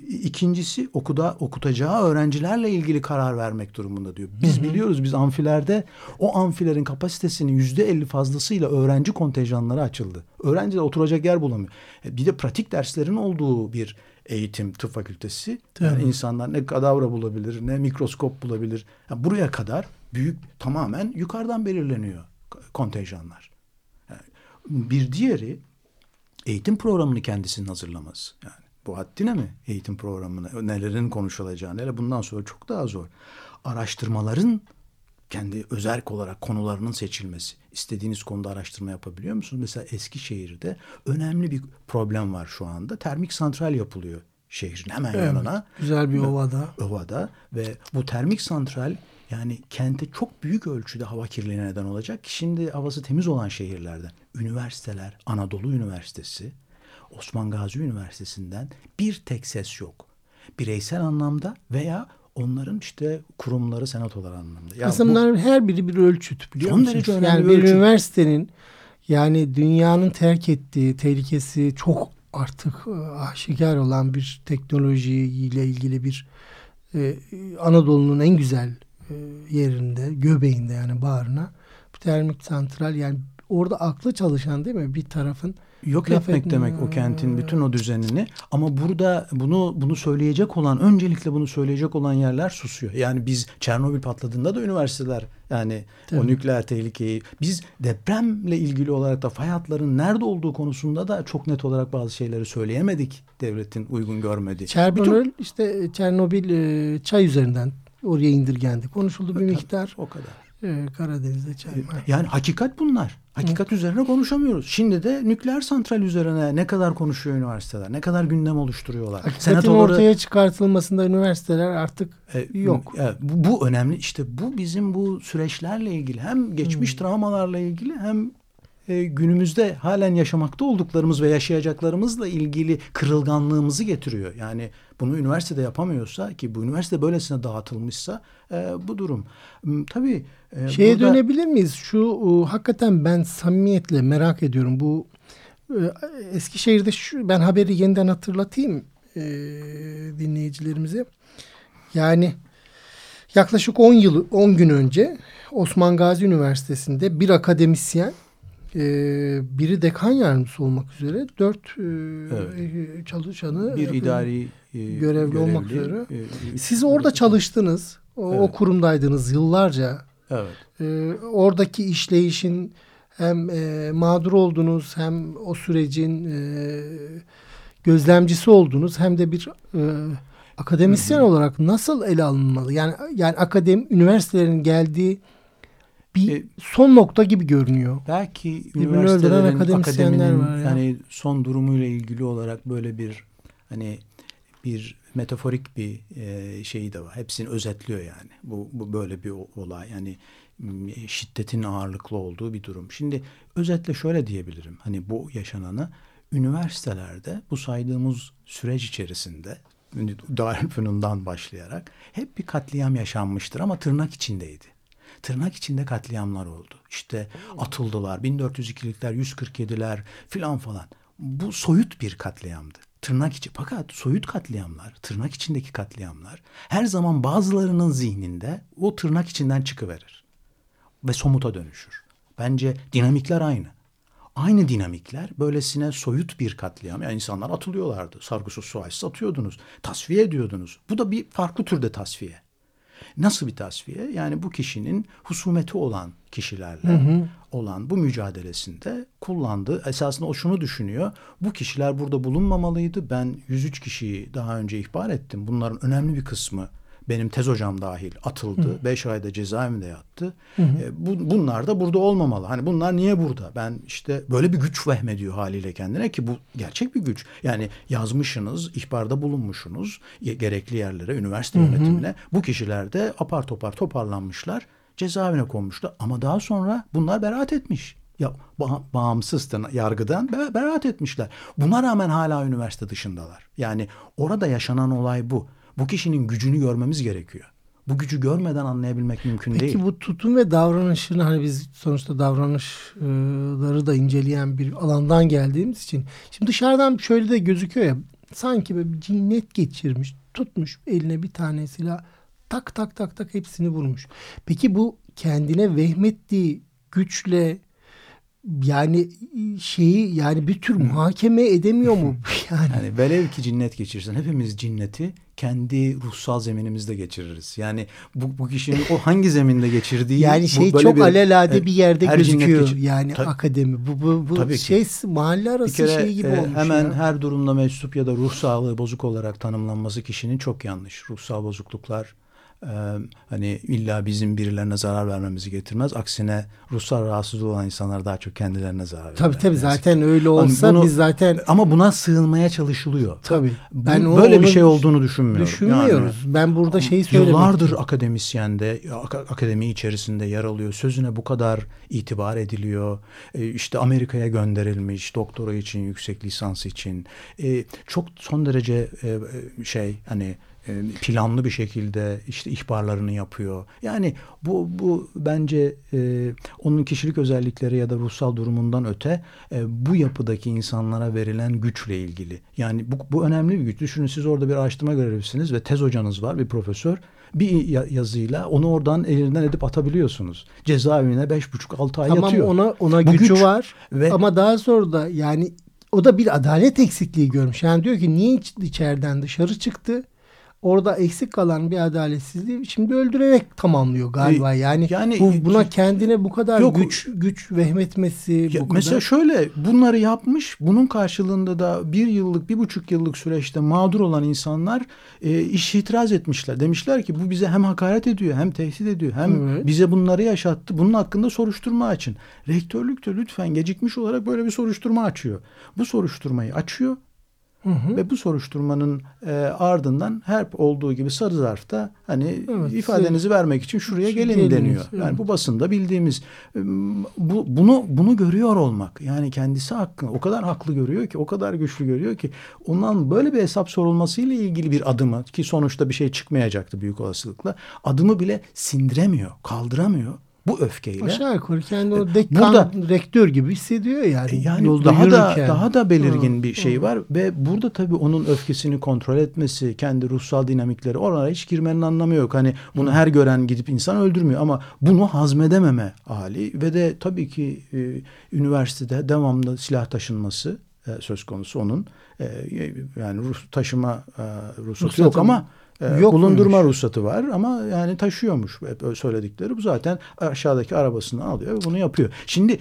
ikincisi okuda okutacağı öğrencilerle ilgili karar vermek durumunda diyor. Biz hı hı. biliyoruz biz amfilerde o amfilerin kapasitesinin yüzde elli fazlasıyla öğrenci kontenjanları açıldı. Öğrenciler oturacak yer bulamıyor. E, bir de pratik derslerin olduğu bir eğitim tıp fakültesi. Yani insanlar ne kadavra bulabilir ne mikroskop bulabilir. Yani buraya kadar büyük tamamen yukarıdan belirleniyor kontenjanlar. Yani bir diğeri eğitim programını kendisinin hazırlaması. Yani Bu haddine mi eğitim programını, nelerin konuşulacağı, neler bundan sonra çok daha zor. Araştırmaların kendi özerk olarak konularının seçilmesi. İstediğiniz konuda araştırma yapabiliyor musunuz? Mesela Eskişehir'de önemli bir problem var şu anda. Termik santral yapılıyor şehrin hemen evet, yanına. Güzel bir ovada. Ovada ve bu termik santral yani kente çok büyük ölçüde hava kirliliğine neden olacak. Şimdi havası temiz olan şehirlerden. Üniversiteler, Anadolu Üniversitesi, Osman Gazi Üniversitesi'nden bir tek ses yok. Bireysel anlamda veya onların işte kurumları senatolar anlamında. Ya Aslında bu, her biri bir ölçüt biliyor musun? Yani bir, bir üniversitenin yani dünyanın terk ettiği tehlikesi çok artık e, aşikar olan bir teknolojiyle ilgili bir e, Anadolu'nun en güzel e, yerinde, göbeğinde yani bağrına bir termik santral yani orada aklı çalışan değil mi? Bir tarafın yok etmek etme. demek o kentin bütün o düzenini ama burada bunu bunu söyleyecek olan öncelikle bunu söyleyecek olan yerler susuyor. Yani biz Çernobil patladığında da üniversiteler yani Tabii. o nükleer tehlikeyi biz depremle ilgili olarak da fay hatların nerede olduğu konusunda da çok net olarak bazı şeyleri söyleyemedik devletin uygun görmediği. Çernobil bütün... işte Çernobil e, çay üzerinden oraya indirgendi. Konuşuldu bir miktar. O kadar. Karadeniz'de çay. Yani hakikat bunlar. Hakikat Hı. üzerine konuşamıyoruz. Şimdi de nükleer santral üzerine ne kadar konuşuyor üniversiteler? Ne kadar gündem oluşturuyorlar? Hakikatin Senatoları... ortaya çıkartılmasında üniversiteler artık e, yok. E, bu, bu önemli. İşte bu bizim bu süreçlerle ilgili hem geçmiş hmm. travmalarla ilgili hem e, günümüzde halen yaşamakta olduklarımız ve yaşayacaklarımızla ilgili kırılganlığımızı getiriyor. Yani bunu üniversitede yapamıyorsa ki bu üniversite böylesine dağıtılmışsa e, bu durum. Tabii e, Şeye burada... dönebilir miyiz? Şu e, hakikaten ben samimiyetle merak ediyorum. Bu e, Eskişehir'de şu, ben haberi yeniden hatırlatayım e, dinleyicilerimize. Yani yaklaşık 10 yıl 10 gün önce Osman Gazi Üniversitesi'nde bir akademisyen e, biri dekan yardımcısı olmak üzere dört e, evet. çalışanı bir idari e, görevli, görevli olmak üzere. E, Siz orada çalıştınız. O, evet. o kurumdaydınız yıllarca. Evet. E, oradaki işleyişin hem e, mağdur oldunuz hem o sürecin e, gözlemcisi oldunuz hem de bir e, akademisyen Hı-hı. olarak nasıl ele alınmalı? Yani yani akademi üniversitelerin geldiği bir e, son nokta gibi görünüyor. Belki üniversitelerin akademinin var ya. yani son durumuyla ilgili olarak böyle bir hani bir metaforik bir e, şeyi de var. Hepsini özetliyor yani. Bu, bu böyle bir olay. Yani şiddetin ağırlıklı olduğu bir durum. Şimdi özetle şöyle diyebilirim. Hani bu yaşananı üniversitelerde bu saydığımız süreç içerisinde Darülfünun'dan başlayarak hep bir katliam yaşanmıştır ama tırnak içindeydi. Tırnak içinde katliamlar oldu. İşte atıldılar. 1402'likler, 147'ler filan falan. Bu soyut bir katliamdı tırnak içi fakat soyut katliamlar, tırnak içindeki katliamlar her zaman bazılarının zihninde o tırnak içinden çıkıverir ve somuta dönüşür. Bence dinamikler aynı. Aynı dinamikler böylesine soyut bir katliam. Yani insanlar atılıyorlardı. Sargısız sualsiz atıyordunuz. Tasfiye ediyordunuz. Bu da bir farklı türde tasfiye. Nasıl bir tasfiye? Yani bu kişinin husumeti olan kişilerle hı hı. olan bu mücadelesinde kullandığı esasında o şunu düşünüyor. Bu kişiler burada bulunmamalıydı. Ben 103 kişiyi daha önce ihbar ettim. Bunların önemli bir kısmı benim tez hocam dahil atıldı. Beş ayda cezaevinde yattı. Hı hı. E, bu, bunlar da burada olmamalı. Hani bunlar niye burada? Ben işte böyle bir güç vehmediyor haliyle kendine ki bu gerçek bir güç. Yani yazmışsınız, ihbarda bulunmuşsunuz gerekli yerlere, üniversite hı hı. yönetimine. Bu kişiler de apar topar toparlanmışlar. Cezaevine konmuşlar. Ama daha sonra bunlar beraat etmiş ya bağımsız yargıdan beraat etmişler. Buna rağmen hala üniversite dışındalar. Yani orada yaşanan olay bu. Bu kişinin gücünü görmemiz gerekiyor. Bu gücü görmeden anlayabilmek mümkün Peki, değil. Peki bu tutum ve davranışını hani biz sonuçta davranışları da inceleyen bir alandan geldiğimiz için şimdi dışarıdan şöyle de gözüküyor ya sanki böyle bir cinnet geçirmiş tutmuş eline bir tane silah tak tak tak tak hepsini vurmuş. Peki bu kendine vehmettiği güçle yani şeyi yani bir tür muhakeme edemiyor mu? <laughs> Yani, yani velev ki cinnet geçirsin hepimiz cinneti kendi ruhsal zeminimizde geçiririz. Yani bu, bu kişinin o hangi zeminde geçirdiği <laughs> yani şey bu, çok bir, alelade bir yerde gözüküyor. Geçir, yani tabii, akademi bu bu bu tabii şey ki. mahalle arası kere, şey gibi e, olmuş. Hemen ya. her durumda mensup ya da ruh sağlığı bozuk olarak tanımlanması kişinin çok yanlış. Ruhsal bozukluklar hani illa bizim birilerine zarar vermemizi getirmez. Aksine ruhsal rahatsız olan insanlar daha çok kendilerine zarar verir. Tabii tabii zaten öyle hani olsa hani bunu, biz zaten ama buna sığınmaya çalışılıyor. Tabii. Ben Bu, böyle bir şey olduğunu düşünmüyorum. Düşünmüyoruz. Yani, ben burada şeyi söylemek Yıllardır akademisyende, akademi içerisinde yer alıyor. Sözüne bu kadar itibar ediliyor. E, işte Amerika'ya gönderilmiş doktora için, yüksek lisans için. E, çok son derece e, şey hani e, planlı bir şekilde işte ihbarlarını yapıyor. Yani bu bu bence e, onun kişilik özellikleri ya da ruhsal durumundan öte e, bu yapıdaki insanlara verilen güçle ilgili. Yani bu, bu önemli bir güç. Düşünün siz orada bir araştırma görevlisiniz ve tez hocanız var, bir profesör. Bir yazıyla onu oradan elinden edip atabiliyorsunuz. Cezaevine beş buçuk altı ay tamam, yatıyor. Tamam ona ona bu gücü güç var ve ama daha sonra da yani o da bir adalet eksikliği görmüş. Yani diyor ki niye içeriden dışarı çıktı? Orada eksik kalan bir adaletsizliği şimdi öldürerek tamamlıyor galiba. E, yani, yani bu, buna kendine bu kadar yok, güç güç vehmetmesi ya, bu mesela kadar. şöyle bunları yapmış. Bunun karşılığında da bir yıllık bir buçuk yıllık süreçte mağdur olan insanlar e, iş itiraz etmişler. Demişler ki bu bize hem hakaret ediyor hem tehdit ediyor hem evet. bize bunları yaşattı. Bunun hakkında soruşturma açın. Rektörlük de lütfen gecikmiş olarak böyle bir soruşturma açıyor. Bu soruşturmayı açıyor Hı hı. Ve bu soruşturmanın e, ardından her olduğu gibi sarı zarfta hani evet, ifadenizi siz, vermek için şuraya gelin geliniz, deniyor. Evet. Yani bu basında bildiğimiz bu bunu bunu görüyor olmak. Yani kendisi hakkı o kadar haklı görüyor ki, o kadar güçlü görüyor ki ondan böyle bir hesap sorulmasıyla ilgili bir adımı ki sonuçta bir şey çıkmayacaktı büyük olasılıkla. Adımı bile sindiremiyor, kaldıramıyor bu öfkeyle. Aşağı yukarı kendi o dekan burada, rektör gibi hissediyor yani. E, yani Yolda daha da daha da belirgin bir şey var ve burada tabii onun öfkesini kontrol etmesi, kendi ruhsal dinamikleri oraya hiç girmenin anlamı yok. Hani bunu her gören gidip insan öldürmüyor ama bunu hazmedememe hali ve de tabii ki e, üniversitede devamlı silah taşınması e, söz konusu onun. E, yani Rus taşıma e, ruhsatı yok ama e, Yok bulundurma muymuş? ruhsatı var ama yani taşıyormuş hep söyledikleri. Bu zaten aşağıdaki arabasını alıyor ve bunu yapıyor. Şimdi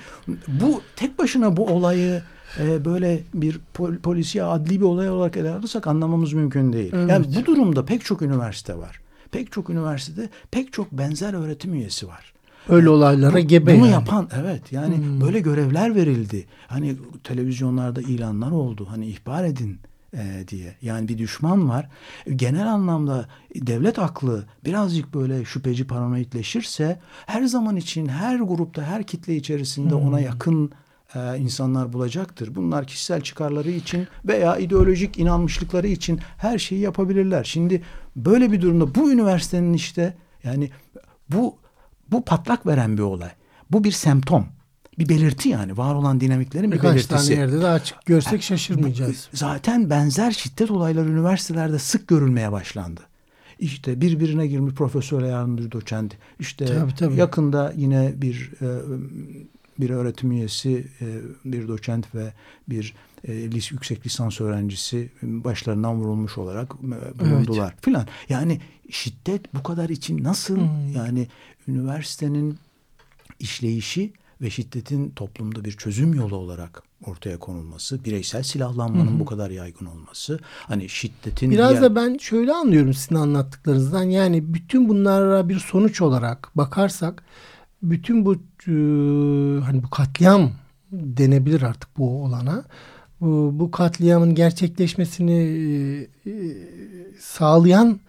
bu tek başına bu olayı e, böyle bir pol, polisiye adli bir olay olarak ele alırsak anlamamız mümkün değil. Evet. Yani bu durumda pek çok üniversite var. Pek çok üniversitede pek çok benzer öğretim üyesi var. Öyle olaylara bu, gebe Bunu yani. yapan evet yani hmm. böyle görevler verildi. Hani televizyonlarda ilanlar oldu. Hani ihbar edin e, diye. Yani bir düşman var. Genel anlamda devlet aklı birazcık böyle şüpheci paranoidleşirse her zaman için her grupta her kitle içerisinde hmm. ona yakın e, insanlar bulacaktır. Bunlar kişisel çıkarları için veya ideolojik inanmışlıkları için her şeyi yapabilirler. Şimdi böyle bir durumda bu üniversitenin işte yani bu bu patlak veren bir olay. Bu bir semptom bir belirti yani. Var olan dinamiklerin bir Birkaç belirtisi. Birkaç tane yerde de açık görsek şaşırmayacağız. Zaten benzer şiddet olayları üniversitelerde sık görülmeye başlandı. İşte birbirine girmiş profesör yardımcı doçent. İşte tabii, tabii. yakında yine bir e, bir öğretim üyesi, e, bir doçent ve bir e, yüksek lisans öğrencisi başlarından vurulmuş olarak bulundular evet. filan. Yani şiddet bu kadar için nasıl hmm. yani üniversitenin işleyişi ve şiddetin toplumda bir çözüm yolu olarak ortaya konulması, bireysel silahlanmanın Hı-hı. bu kadar yaygın olması, hani şiddetin biraz diğer... da ben şöyle anlıyorum sizin anlattıklarınızdan. Yani bütün bunlara bir sonuç olarak bakarsak bütün bu e, hani bu katliam denebilir artık bu olana. Bu, bu katliamın gerçekleşmesini e, e, sağlayan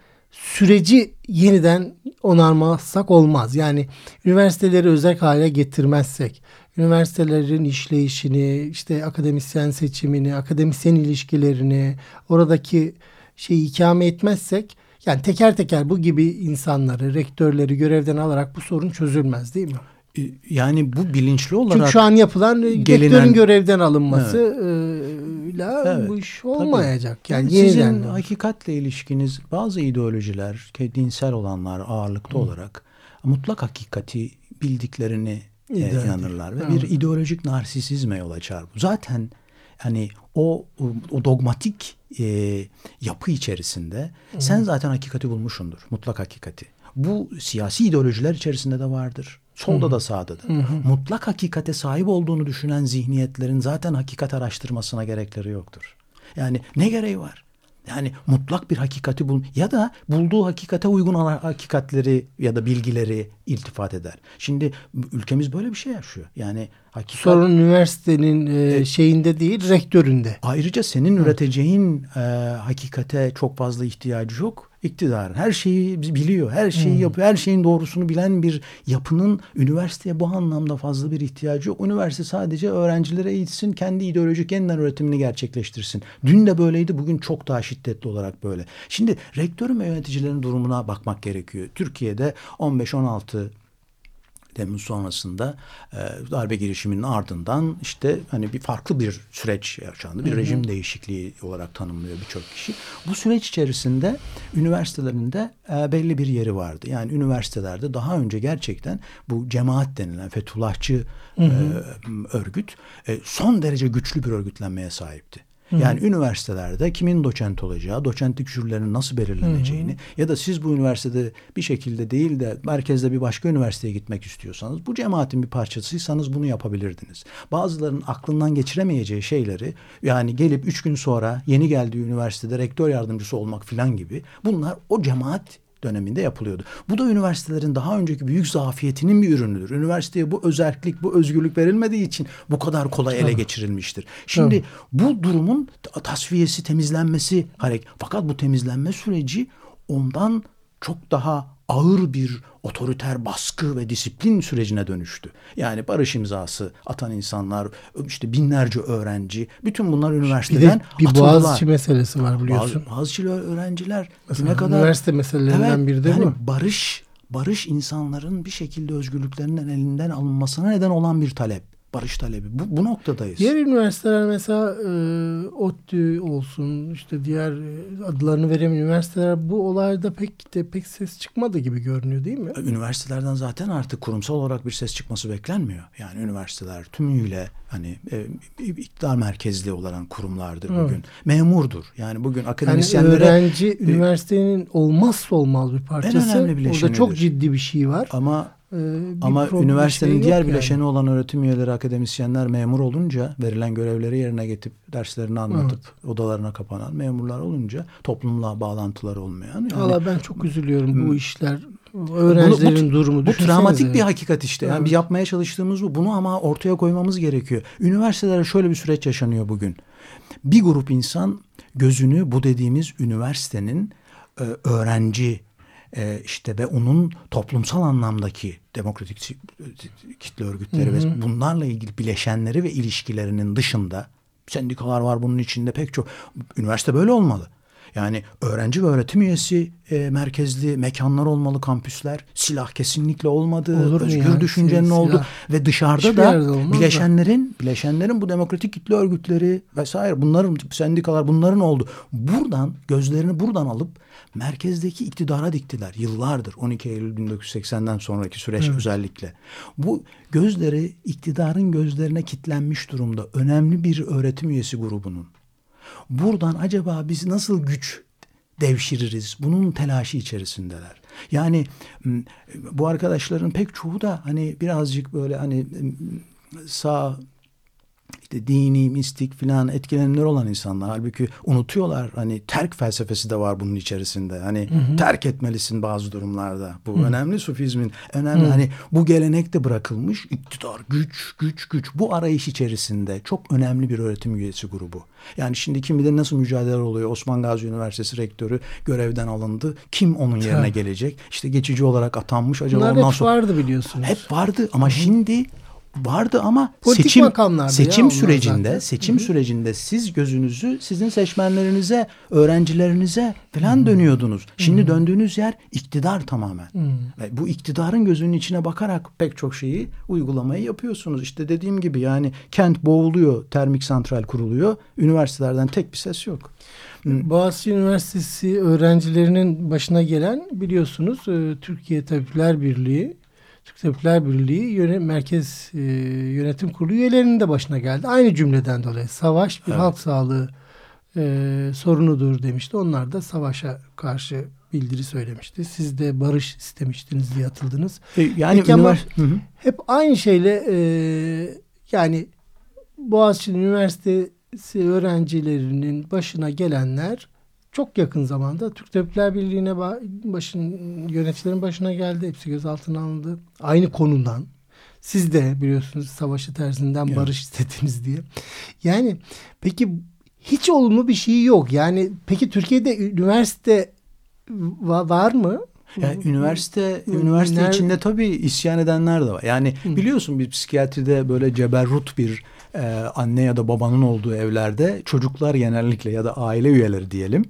süreci yeniden onarmazsak olmaz. Yani üniversiteleri özel hale getirmezsek, üniversitelerin işleyişini, işte akademisyen seçimini, akademisyen ilişkilerini, oradaki şeyi ikame etmezsek, yani teker teker bu gibi insanları, rektörleri görevden alarak bu sorun çözülmez değil mi? E, yani bu bilinçli olarak Çünkü şu an yapılan gelinen, rektörün görevden alınması evet. ile evet. bu iş olmayacak. Tabii. Yani, sizin hakikatle ilişkiniz bazı ideolojiler, dinsel olanlar ağırlıkta Hı. olarak mutlak hakikati bildiklerini e, inanırlar ve evet. bir ideolojik narsisizme yol açar. Zaten hani o o dogmatik e, yapı içerisinde Hı. sen zaten hakikati bulmuşsundur. Mutlak hakikati. Bu siyasi ideolojiler içerisinde de vardır. Solda Hı. da sağda da. Hı hı. Mutlak hakikate sahip olduğunu düşünen zihniyetlerin zaten hakikat araştırmasına gerekleri yoktur. Yani ne gereği var? Yani mutlak bir hakikati bul ya da bulduğu hakikate uygun hakikatleri ya da bilgileri iltifat eder. Şimdi ülkemiz böyle bir şey yaşıyor. Yani hakikat sorun üniversitenin e, e, şeyinde değil, rektöründe. Ayrıca senin üreteceğin e, hakikate çok fazla ihtiyacı yok iktidar her şeyi biliyor, her şeyi hmm. yapıyor, her şeyin doğrusunu bilen bir yapının üniversiteye bu anlamda fazla bir ihtiyacı yok. Üniversite sadece öğrencilere eğitsin, kendi ideolojik yeniden üretimini gerçekleştirsin. Dün de böyleydi, bugün çok daha şiddetli olarak böyle. Şimdi rektörün ve yöneticilerin durumuna bakmak gerekiyor. Türkiye'de 15-16 Temmuz sonrasında e, darbe girişiminin ardından işte hani bir farklı bir süreç yaşandı. Bir hı hı. rejim değişikliği olarak tanımlıyor birçok kişi. Bu süreç içerisinde üniversitelerinde e, belli bir yeri vardı. Yani üniversitelerde daha önce gerçekten bu cemaat denilen Fethullahçı hı hı. E, örgüt e, son derece güçlü bir örgütlenmeye sahipti. Yani Hı. üniversitelerde kimin doçent olacağı, doçentlik jürilerinin nasıl belirleneceğini Hı. ya da siz bu üniversitede bir şekilde değil de merkezde bir başka üniversiteye gitmek istiyorsanız bu cemaatin bir parçasıysanız bunu yapabilirdiniz. Bazılarının aklından geçiremeyeceği şeyleri yani gelip üç gün sonra yeni geldiği üniversitede rektör yardımcısı olmak filan gibi bunlar o cemaat döneminde yapılıyordu. Bu da üniversitelerin daha önceki büyük zafiyetinin bir ürünüdür. Üniversiteye bu özellik, bu özgürlük verilmediği için bu kadar kolay ele geçirilmiştir. Şimdi bu durumun tasfiyesi, temizlenmesi hareket. Fakat bu temizlenme süreci ondan çok daha ağır bir otoriter baskı ve disiplin sürecine dönüştü. Yani barış imzası atan insanlar, işte binlerce öğrenci, bütün bunlar üniversiteden bir de bir Boğaziçi meselesi var biliyorsun. Boğaz, öğrenciler Mesela ne kadar üniversite meselelerinden evet, biri değil yani mi? Barış barış insanların bir şekilde özgürlüklerinin elinden alınmasına neden olan bir talep barış talebi. Bu, bu noktadayız. Diğer üniversiteler mesela e, ODTÜ olsun işte diğer e, adlarını veremem üniversiteler bu olayda pek de pek ses çıkmadı gibi görünüyor değil mi? Üniversitelerden zaten artık kurumsal olarak bir ses çıkması beklenmiyor. Yani üniversiteler tümüyle hani e, iktidar merkezli olan kurumlardır evet. bugün. Memurdur. Yani bugün akademisyenlere... Yani öğrenci e, üniversitenin olmazsa olmaz bir parçası. En önemli bileşenidir. Orada çok ciddi bir şey var. Ama ee, Ama üniversitenin şey diğer bileşeni yani. olan öğretim üyeleri, akademisyenler memur olunca verilen görevleri yerine getirip derslerini anlatıp evet. odalarına kapanan memurlar olunca toplumla bağlantıları olmayan. Yani, Valla ben çok üzülüyorum bu işler öğrencilerin bunu, bu, durumu. Bu travmatik bir hakikat işte. Yani evet. yapmaya çalıştığımız bu. Bunu ama ortaya koymamız gerekiyor. Üniversitelere şöyle bir süreç yaşanıyor bugün. Bir grup insan gözünü bu dediğimiz üniversitenin e, öğrenci e, işte ve onun toplumsal anlamdaki demokratik kitle örgütleri hı hı. ve bunlarla ilgili bileşenleri ve ilişkilerinin dışında sendikalar var bunun içinde pek çok üniversite böyle olmalı. Yani öğrenci ve öğretim üyesi e, merkezli mekanlar olmalı kampüsler. Silah kesinlikle olmadı. Olur özgür yani? düşüncenin silah. oldu ve dışarıda Hiçbir da bileşenlerin da. bileşenlerin bu demokratik kitle örgütleri vesaire bunların sendikalar bunların oldu. Buradan gözlerini buradan alıp merkezdeki iktidara diktiler yıllardır 12 Eylül 1980'den sonraki süreç evet. özellikle. Bu gözleri iktidarın gözlerine kitlenmiş durumda önemli bir öğretim üyesi grubunun. Buradan acaba biz nasıl güç devşiririz? Bunun telaşı içerisindeler. Yani bu arkadaşların pek çoğu da hani birazcık böyle hani sağ işte dini, mistik filan etkilenimler olan insanlar. Halbuki unutuyorlar hani terk felsefesi de var bunun içerisinde. Hani hı hı. terk etmelisin bazı durumlarda. Bu hı. önemli sufizmin önemli hı. hani bu gelenek de bırakılmış. iktidar, güç, güç, güç. Bu arayış içerisinde çok önemli bir öğretim üyesi grubu. Yani şimdi kim bilir nasıl mücadele oluyor. Osman Gazi Üniversitesi rektörü görevden alındı. Kim onun yerine gelecek? İşte geçici olarak atanmış. Acaba Bunlar ondan hep sonra... vardı biliyorsunuz. Hep vardı ama Hı. şimdi vardı ama Politik seçim seçim sürecinde zaten. seçim Hı-hı. sürecinde siz gözünüzü sizin seçmenlerinize, öğrencilerinize falan Hı-hı. dönüyordunuz. Şimdi Hı-hı. döndüğünüz yer iktidar tamamen. Ve bu iktidarın gözünün içine bakarak pek çok şeyi uygulamayı yapıyorsunuz. İşte dediğim gibi yani kent boğuluyor, termik santral kuruluyor. Üniversitelerden tek bir ses yok. Boğaziçi Üniversitesi öğrencilerinin başına gelen biliyorsunuz e, Türkiye Tabipler Birliği Türk Tabipler Birliği yönet, Merkez e, Yönetim Kurulu üyelerinin de başına geldi. Aynı cümleden dolayı. Savaş bir evet. halk sağlığı e, sorunudur demişti. Onlar da savaşa karşı bildiri söylemişti. Siz de barış istemiştiniz diye atıldınız. E, yani Peki ama hep aynı şeyle e, yani Boğaziçi Üniversitesi öğrencilerinin başına gelenler çok yakın zamanda Türk Tabipler Birliği'ne başın yöneticilerin başına geldi. Hepsi gözaltına alındı. Aynı konudan. Siz de biliyorsunuz savaşı tersinden evet. barış istediniz diye. Yani peki hiç olumlu bir şey yok. Yani peki Türkiye'de üniversite var mı? Yani üniversite üniversite içinde tabii isyan edenler de var. Yani Hı. biliyorsun bir psikiyatride böyle ceberrut bir e, anne ya da babanın olduğu evlerde çocuklar genellikle ya da aile üyeleri diyelim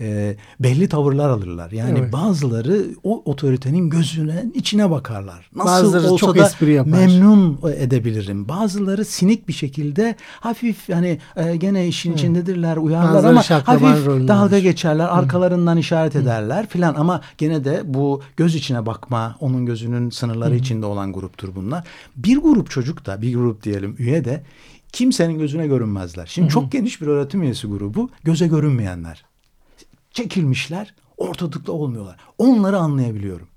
e, belli tavırlar alırlar. Yani evet. bazıları o otoritenin gözüne içine bakarlar. Nasıl bazıları olsa çok da espri yapar. memnun edebilirim. Bazıları sinik bir şekilde hafif hani e, gene işin evet. içindedirler uyarlar bazıları ama hafif dalga geçerler. Arkalarından Hı. işaret ederler filan ama gene de bu göz içine bakma onun gözünün sınırları Hı. içinde olan gruptur bunlar. Bir grup çocuk da bir grup diyelim üye de kimsenin gözüne görünmezler. Şimdi Hı-hı. çok geniş bir öğretim üyesi grubu göze görünmeyenler çekilmişler ortalıkta olmuyorlar. Onları anlayabiliyorum.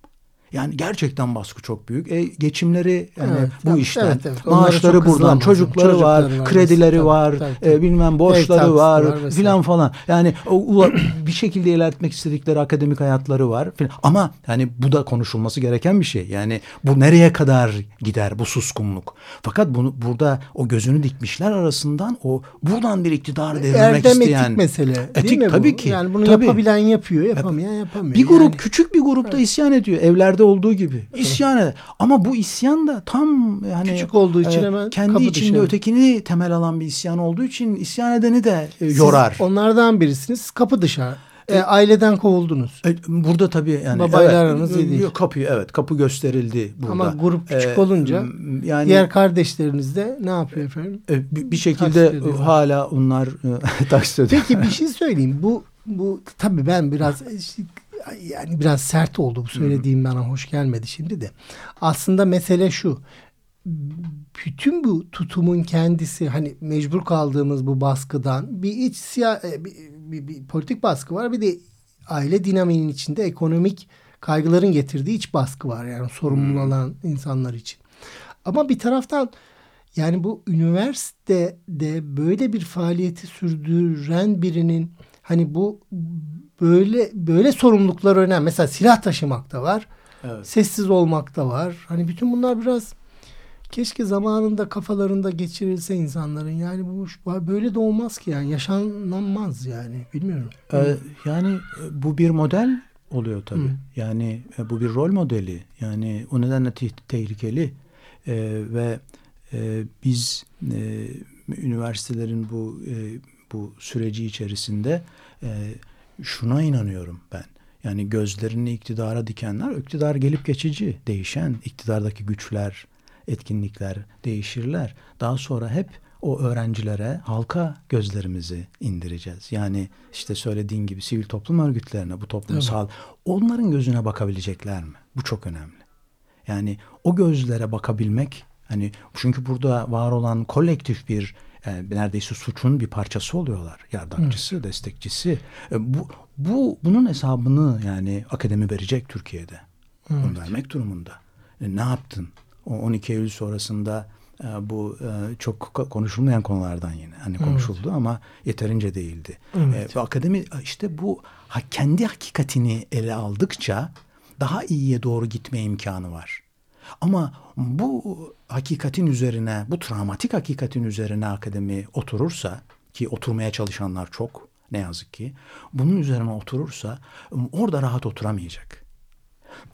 Yani gerçekten baskı çok büyük. E, geçimleri yani evet, bu evet, işten, evet, evet. maaşları buradan, çocukları, çocukları var, var, kredileri mesela, var, tabii, tabii. E, bilmem borçları var, var filan falan. Yani o, <coughs> bir şekilde ilerletmek istedikleri akademik hayatları var filan. Ama yani bu da konuşulması gereken bir şey. Yani bu nereye kadar gider bu suskunluk? Fakat bunu burada o gözünü dikmişler arasından o buradan bir iktidar devirmek Erdem isteyen. etik mesele. Etik değil mi tabii bu? ki. Yani bunu tabii. yapabilen yapıyor, yapamayan yapamıyor. Bir grup yani. küçük bir grupta evet. isyan ediyor. Evlerde Türklerde olduğu gibi isyan eder. Ama bu isyan da tam yani küçük olduğu için e, hemen kendi içinde dışarı. ötekini temel alan bir isyan olduğu için isyan edeni de e, yorar. Siz onlardan birisiniz. Kapı dışarı. E, aileden kovuldunuz. E, burada tabii yani babayla evet, aranız iyi değil. Kapı evet kapı gösterildi burada. Ama grup küçük e, olunca yani diğer kardeşleriniz de ne yapıyor efendim? E, bir, bir şekilde hala onlar e, <laughs> taksit ediyor. Peki bir şey söyleyeyim. Bu bu tabii ben biraz yani biraz sert oldu bu söylediğim bana hoş gelmedi şimdi de. Aslında mesele şu. Bütün bu tutumun kendisi hani mecbur kaldığımız bu baskıdan bir iç siyah e, bir, bir, bir politik baskı var bir de aile dinamiğinin içinde ekonomik kaygıların getirdiği iç baskı var yani sorumlu olan insanlar için. Ama bir taraftan yani bu üniversitede böyle bir faaliyeti sürdüren birinin hani bu böyle böyle sorumluluklar önemli. Mesela silah taşımak da var. Evet. Sessiz olmak da var. Hani bütün bunlar biraz keşke zamanında kafalarında geçirilse insanların. Yani bu böyle de olmaz ki yani yaşanmaz yani bilmiyorum. Ee, yani e, bu bir model oluyor tabii. Hı. Yani e, bu bir rol modeli. Yani o nedenle te tehlikeli ee, ve e, biz e, üniversitelerin bu e, bu süreci içerisinde e, şuna inanıyorum ben. Yani gözlerini iktidara dikenler, iktidar gelip geçici, değişen, iktidardaki güçler, etkinlikler değişirler. Daha sonra hep o öğrencilere, halka gözlerimizi indireceğiz. Yani işte söylediğin gibi sivil toplum örgütlerine, bu toplumsal, evet. onların gözüne bakabilecekler mi? Bu çok önemli. Yani o gözlere bakabilmek, hani çünkü burada var olan kolektif bir yani neredeyse suçun bir parçası oluyorlar. Yardakçısı, Hı. destekçisi. E, bu, bu bunun hesabını yani akademi verecek Türkiye'de. Evet. Bunu vermek durumunda. E, ne yaptın? O 12 Eylül sonrasında e, bu e, çok konuşulmayan konulardan yine. Hani konuşuldu evet. ama yeterince değildi. Evet. E, ve akademi işte bu kendi hakikatini ele aldıkça daha iyiye doğru gitme imkanı var. Ama bu hakikatin üzerine, bu travmatik hakikatin üzerine akademi oturursa ki oturmaya çalışanlar çok ne yazık ki. Bunun üzerine oturursa orada rahat oturamayacak.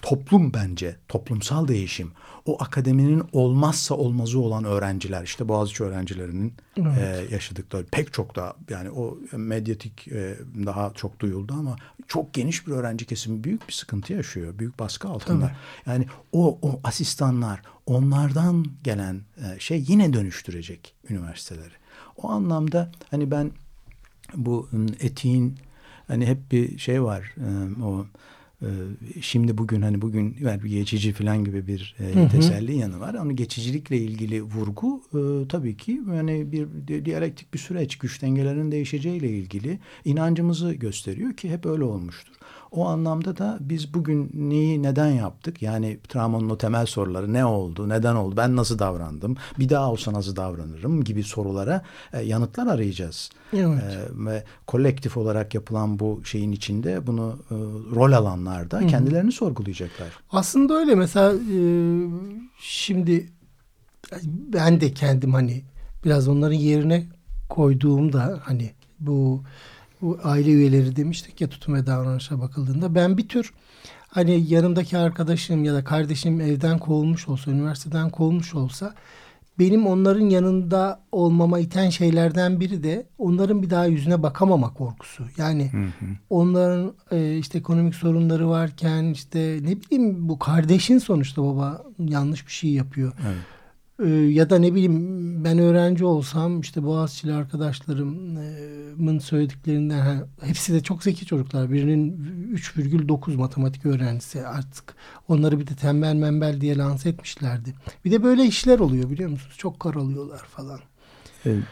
Toplum bence, toplumsal değişim, o akademinin olmazsa olmazı olan öğrenciler, işte Boğaziçi öğrencilerinin evet. e, yaşadıkları pek çok da yani o medyatik e, daha çok duyuldu ama çok geniş bir öğrenci kesimi büyük bir sıkıntı yaşıyor, büyük baskı altında. Tabii. Yani o, o asistanlar, onlardan gelen e, şey yine dönüştürecek üniversiteleri. O anlamda hani ben bu etiğin hani hep bir şey var e, o şimdi bugün hani bugün yani geçici falan gibi bir e, teselli yanı var. Ama geçicilikle ilgili vurgu e, tabii ki yani bir diyalektik bir süreç, güç dengelerinin değişeceğiyle ilgili inancımızı gösteriyor ki hep öyle olmuştur. O anlamda da biz bugün neyi neden yaptık? Yani travmanın o temel soruları ne oldu, neden oldu, ben nasıl davrandım, bir daha olsa nasıl davranırım gibi sorulara e, yanıtlar arayacağız. Evet. E, ve kolektif olarak yapılan bu şeyin içinde bunu e, rol alanlar da kendilerini sorgulayacaklar. Aslında öyle mesela e, şimdi ben de kendim hani biraz onların yerine koyduğumda hani bu bu aile üyeleri demiştik ya tutum ve davranışa bakıldığında ben bir tür hani yanımdaki arkadaşım ya da kardeşim evden kovulmuş olsa, üniversiteden kovulmuş olsa benim onların yanında olmama iten şeylerden biri de onların bir daha yüzüne bakamama korkusu. Yani hı hı. onların e, işte ekonomik sorunları varken işte ne bileyim bu kardeşin sonuçta baba yanlış bir şey yapıyor. Evet. Ee, ya da ne bileyim ben öğrenci olsam işte Boğaziçi'li arkadaşlarımın söylediklerinden hepsi de çok zeki çocuklar. Birinin 3,9 matematik öğrencisi artık onları bir de tembel membel diye lanse etmişlerdi. Bir de böyle işler oluyor biliyor musunuz? Çok karalıyorlar falan. Evet.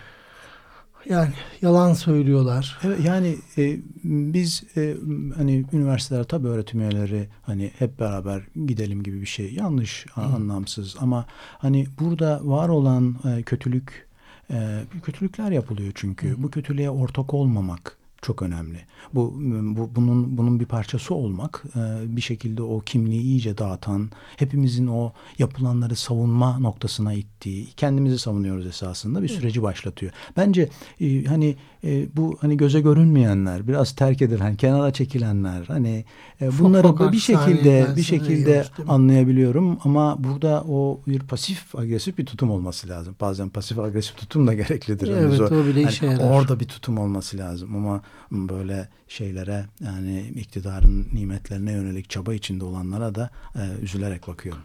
Yani yalan söylüyorlar. Evet, yani e, biz e, hani üniversiteler tabii öğretim üyeleri hani hep beraber gidelim gibi bir şey yanlış, Hı. anlamsız ama hani burada var olan e, kötülük e, kötülükler yapılıyor çünkü. Hı. Bu kötülüğe ortak olmamak çok önemli. Bu, bu bunun bunun bir parçası olmak e, bir şekilde o kimliği iyice dağıtan, hepimizin o yapılanları savunma noktasına ittiği, kendimizi savunuyoruz esasında bir süreci başlatıyor. Bence e, hani e, bu hani göze görünmeyenler, biraz terk edilen, kenara çekilenler hani e, bunları Fokak, bir şekilde bir şekilde anlayabiliyorum ama burada o bir pasif agresif bir tutum olması lazım. Bazen pasif agresif tutum da gereklidir. Evet, yani o bile işe yarar. Orada bir tutum olması lazım ama böyle şeylere yani iktidarın nimetlerine yönelik çaba içinde olanlara da e, üzülerek bakıyorum.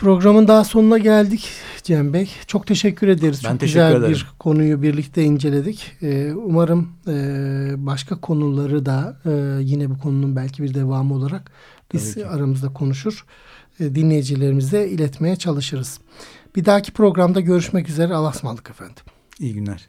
Programın daha sonuna geldik Cem Bey. Çok teşekkür ederiz. Ben Çok teşekkür güzel ederim. bir konuyu birlikte inceledik. Ee, umarım e, başka konuları da e, yine bu konunun belki bir devamı olarak biz aramızda konuşur. E, dinleyicilerimize iletmeye çalışırız. Bir dahaki programda görüşmek üzere. Allah'a ısmarladık efendim. İyi günler.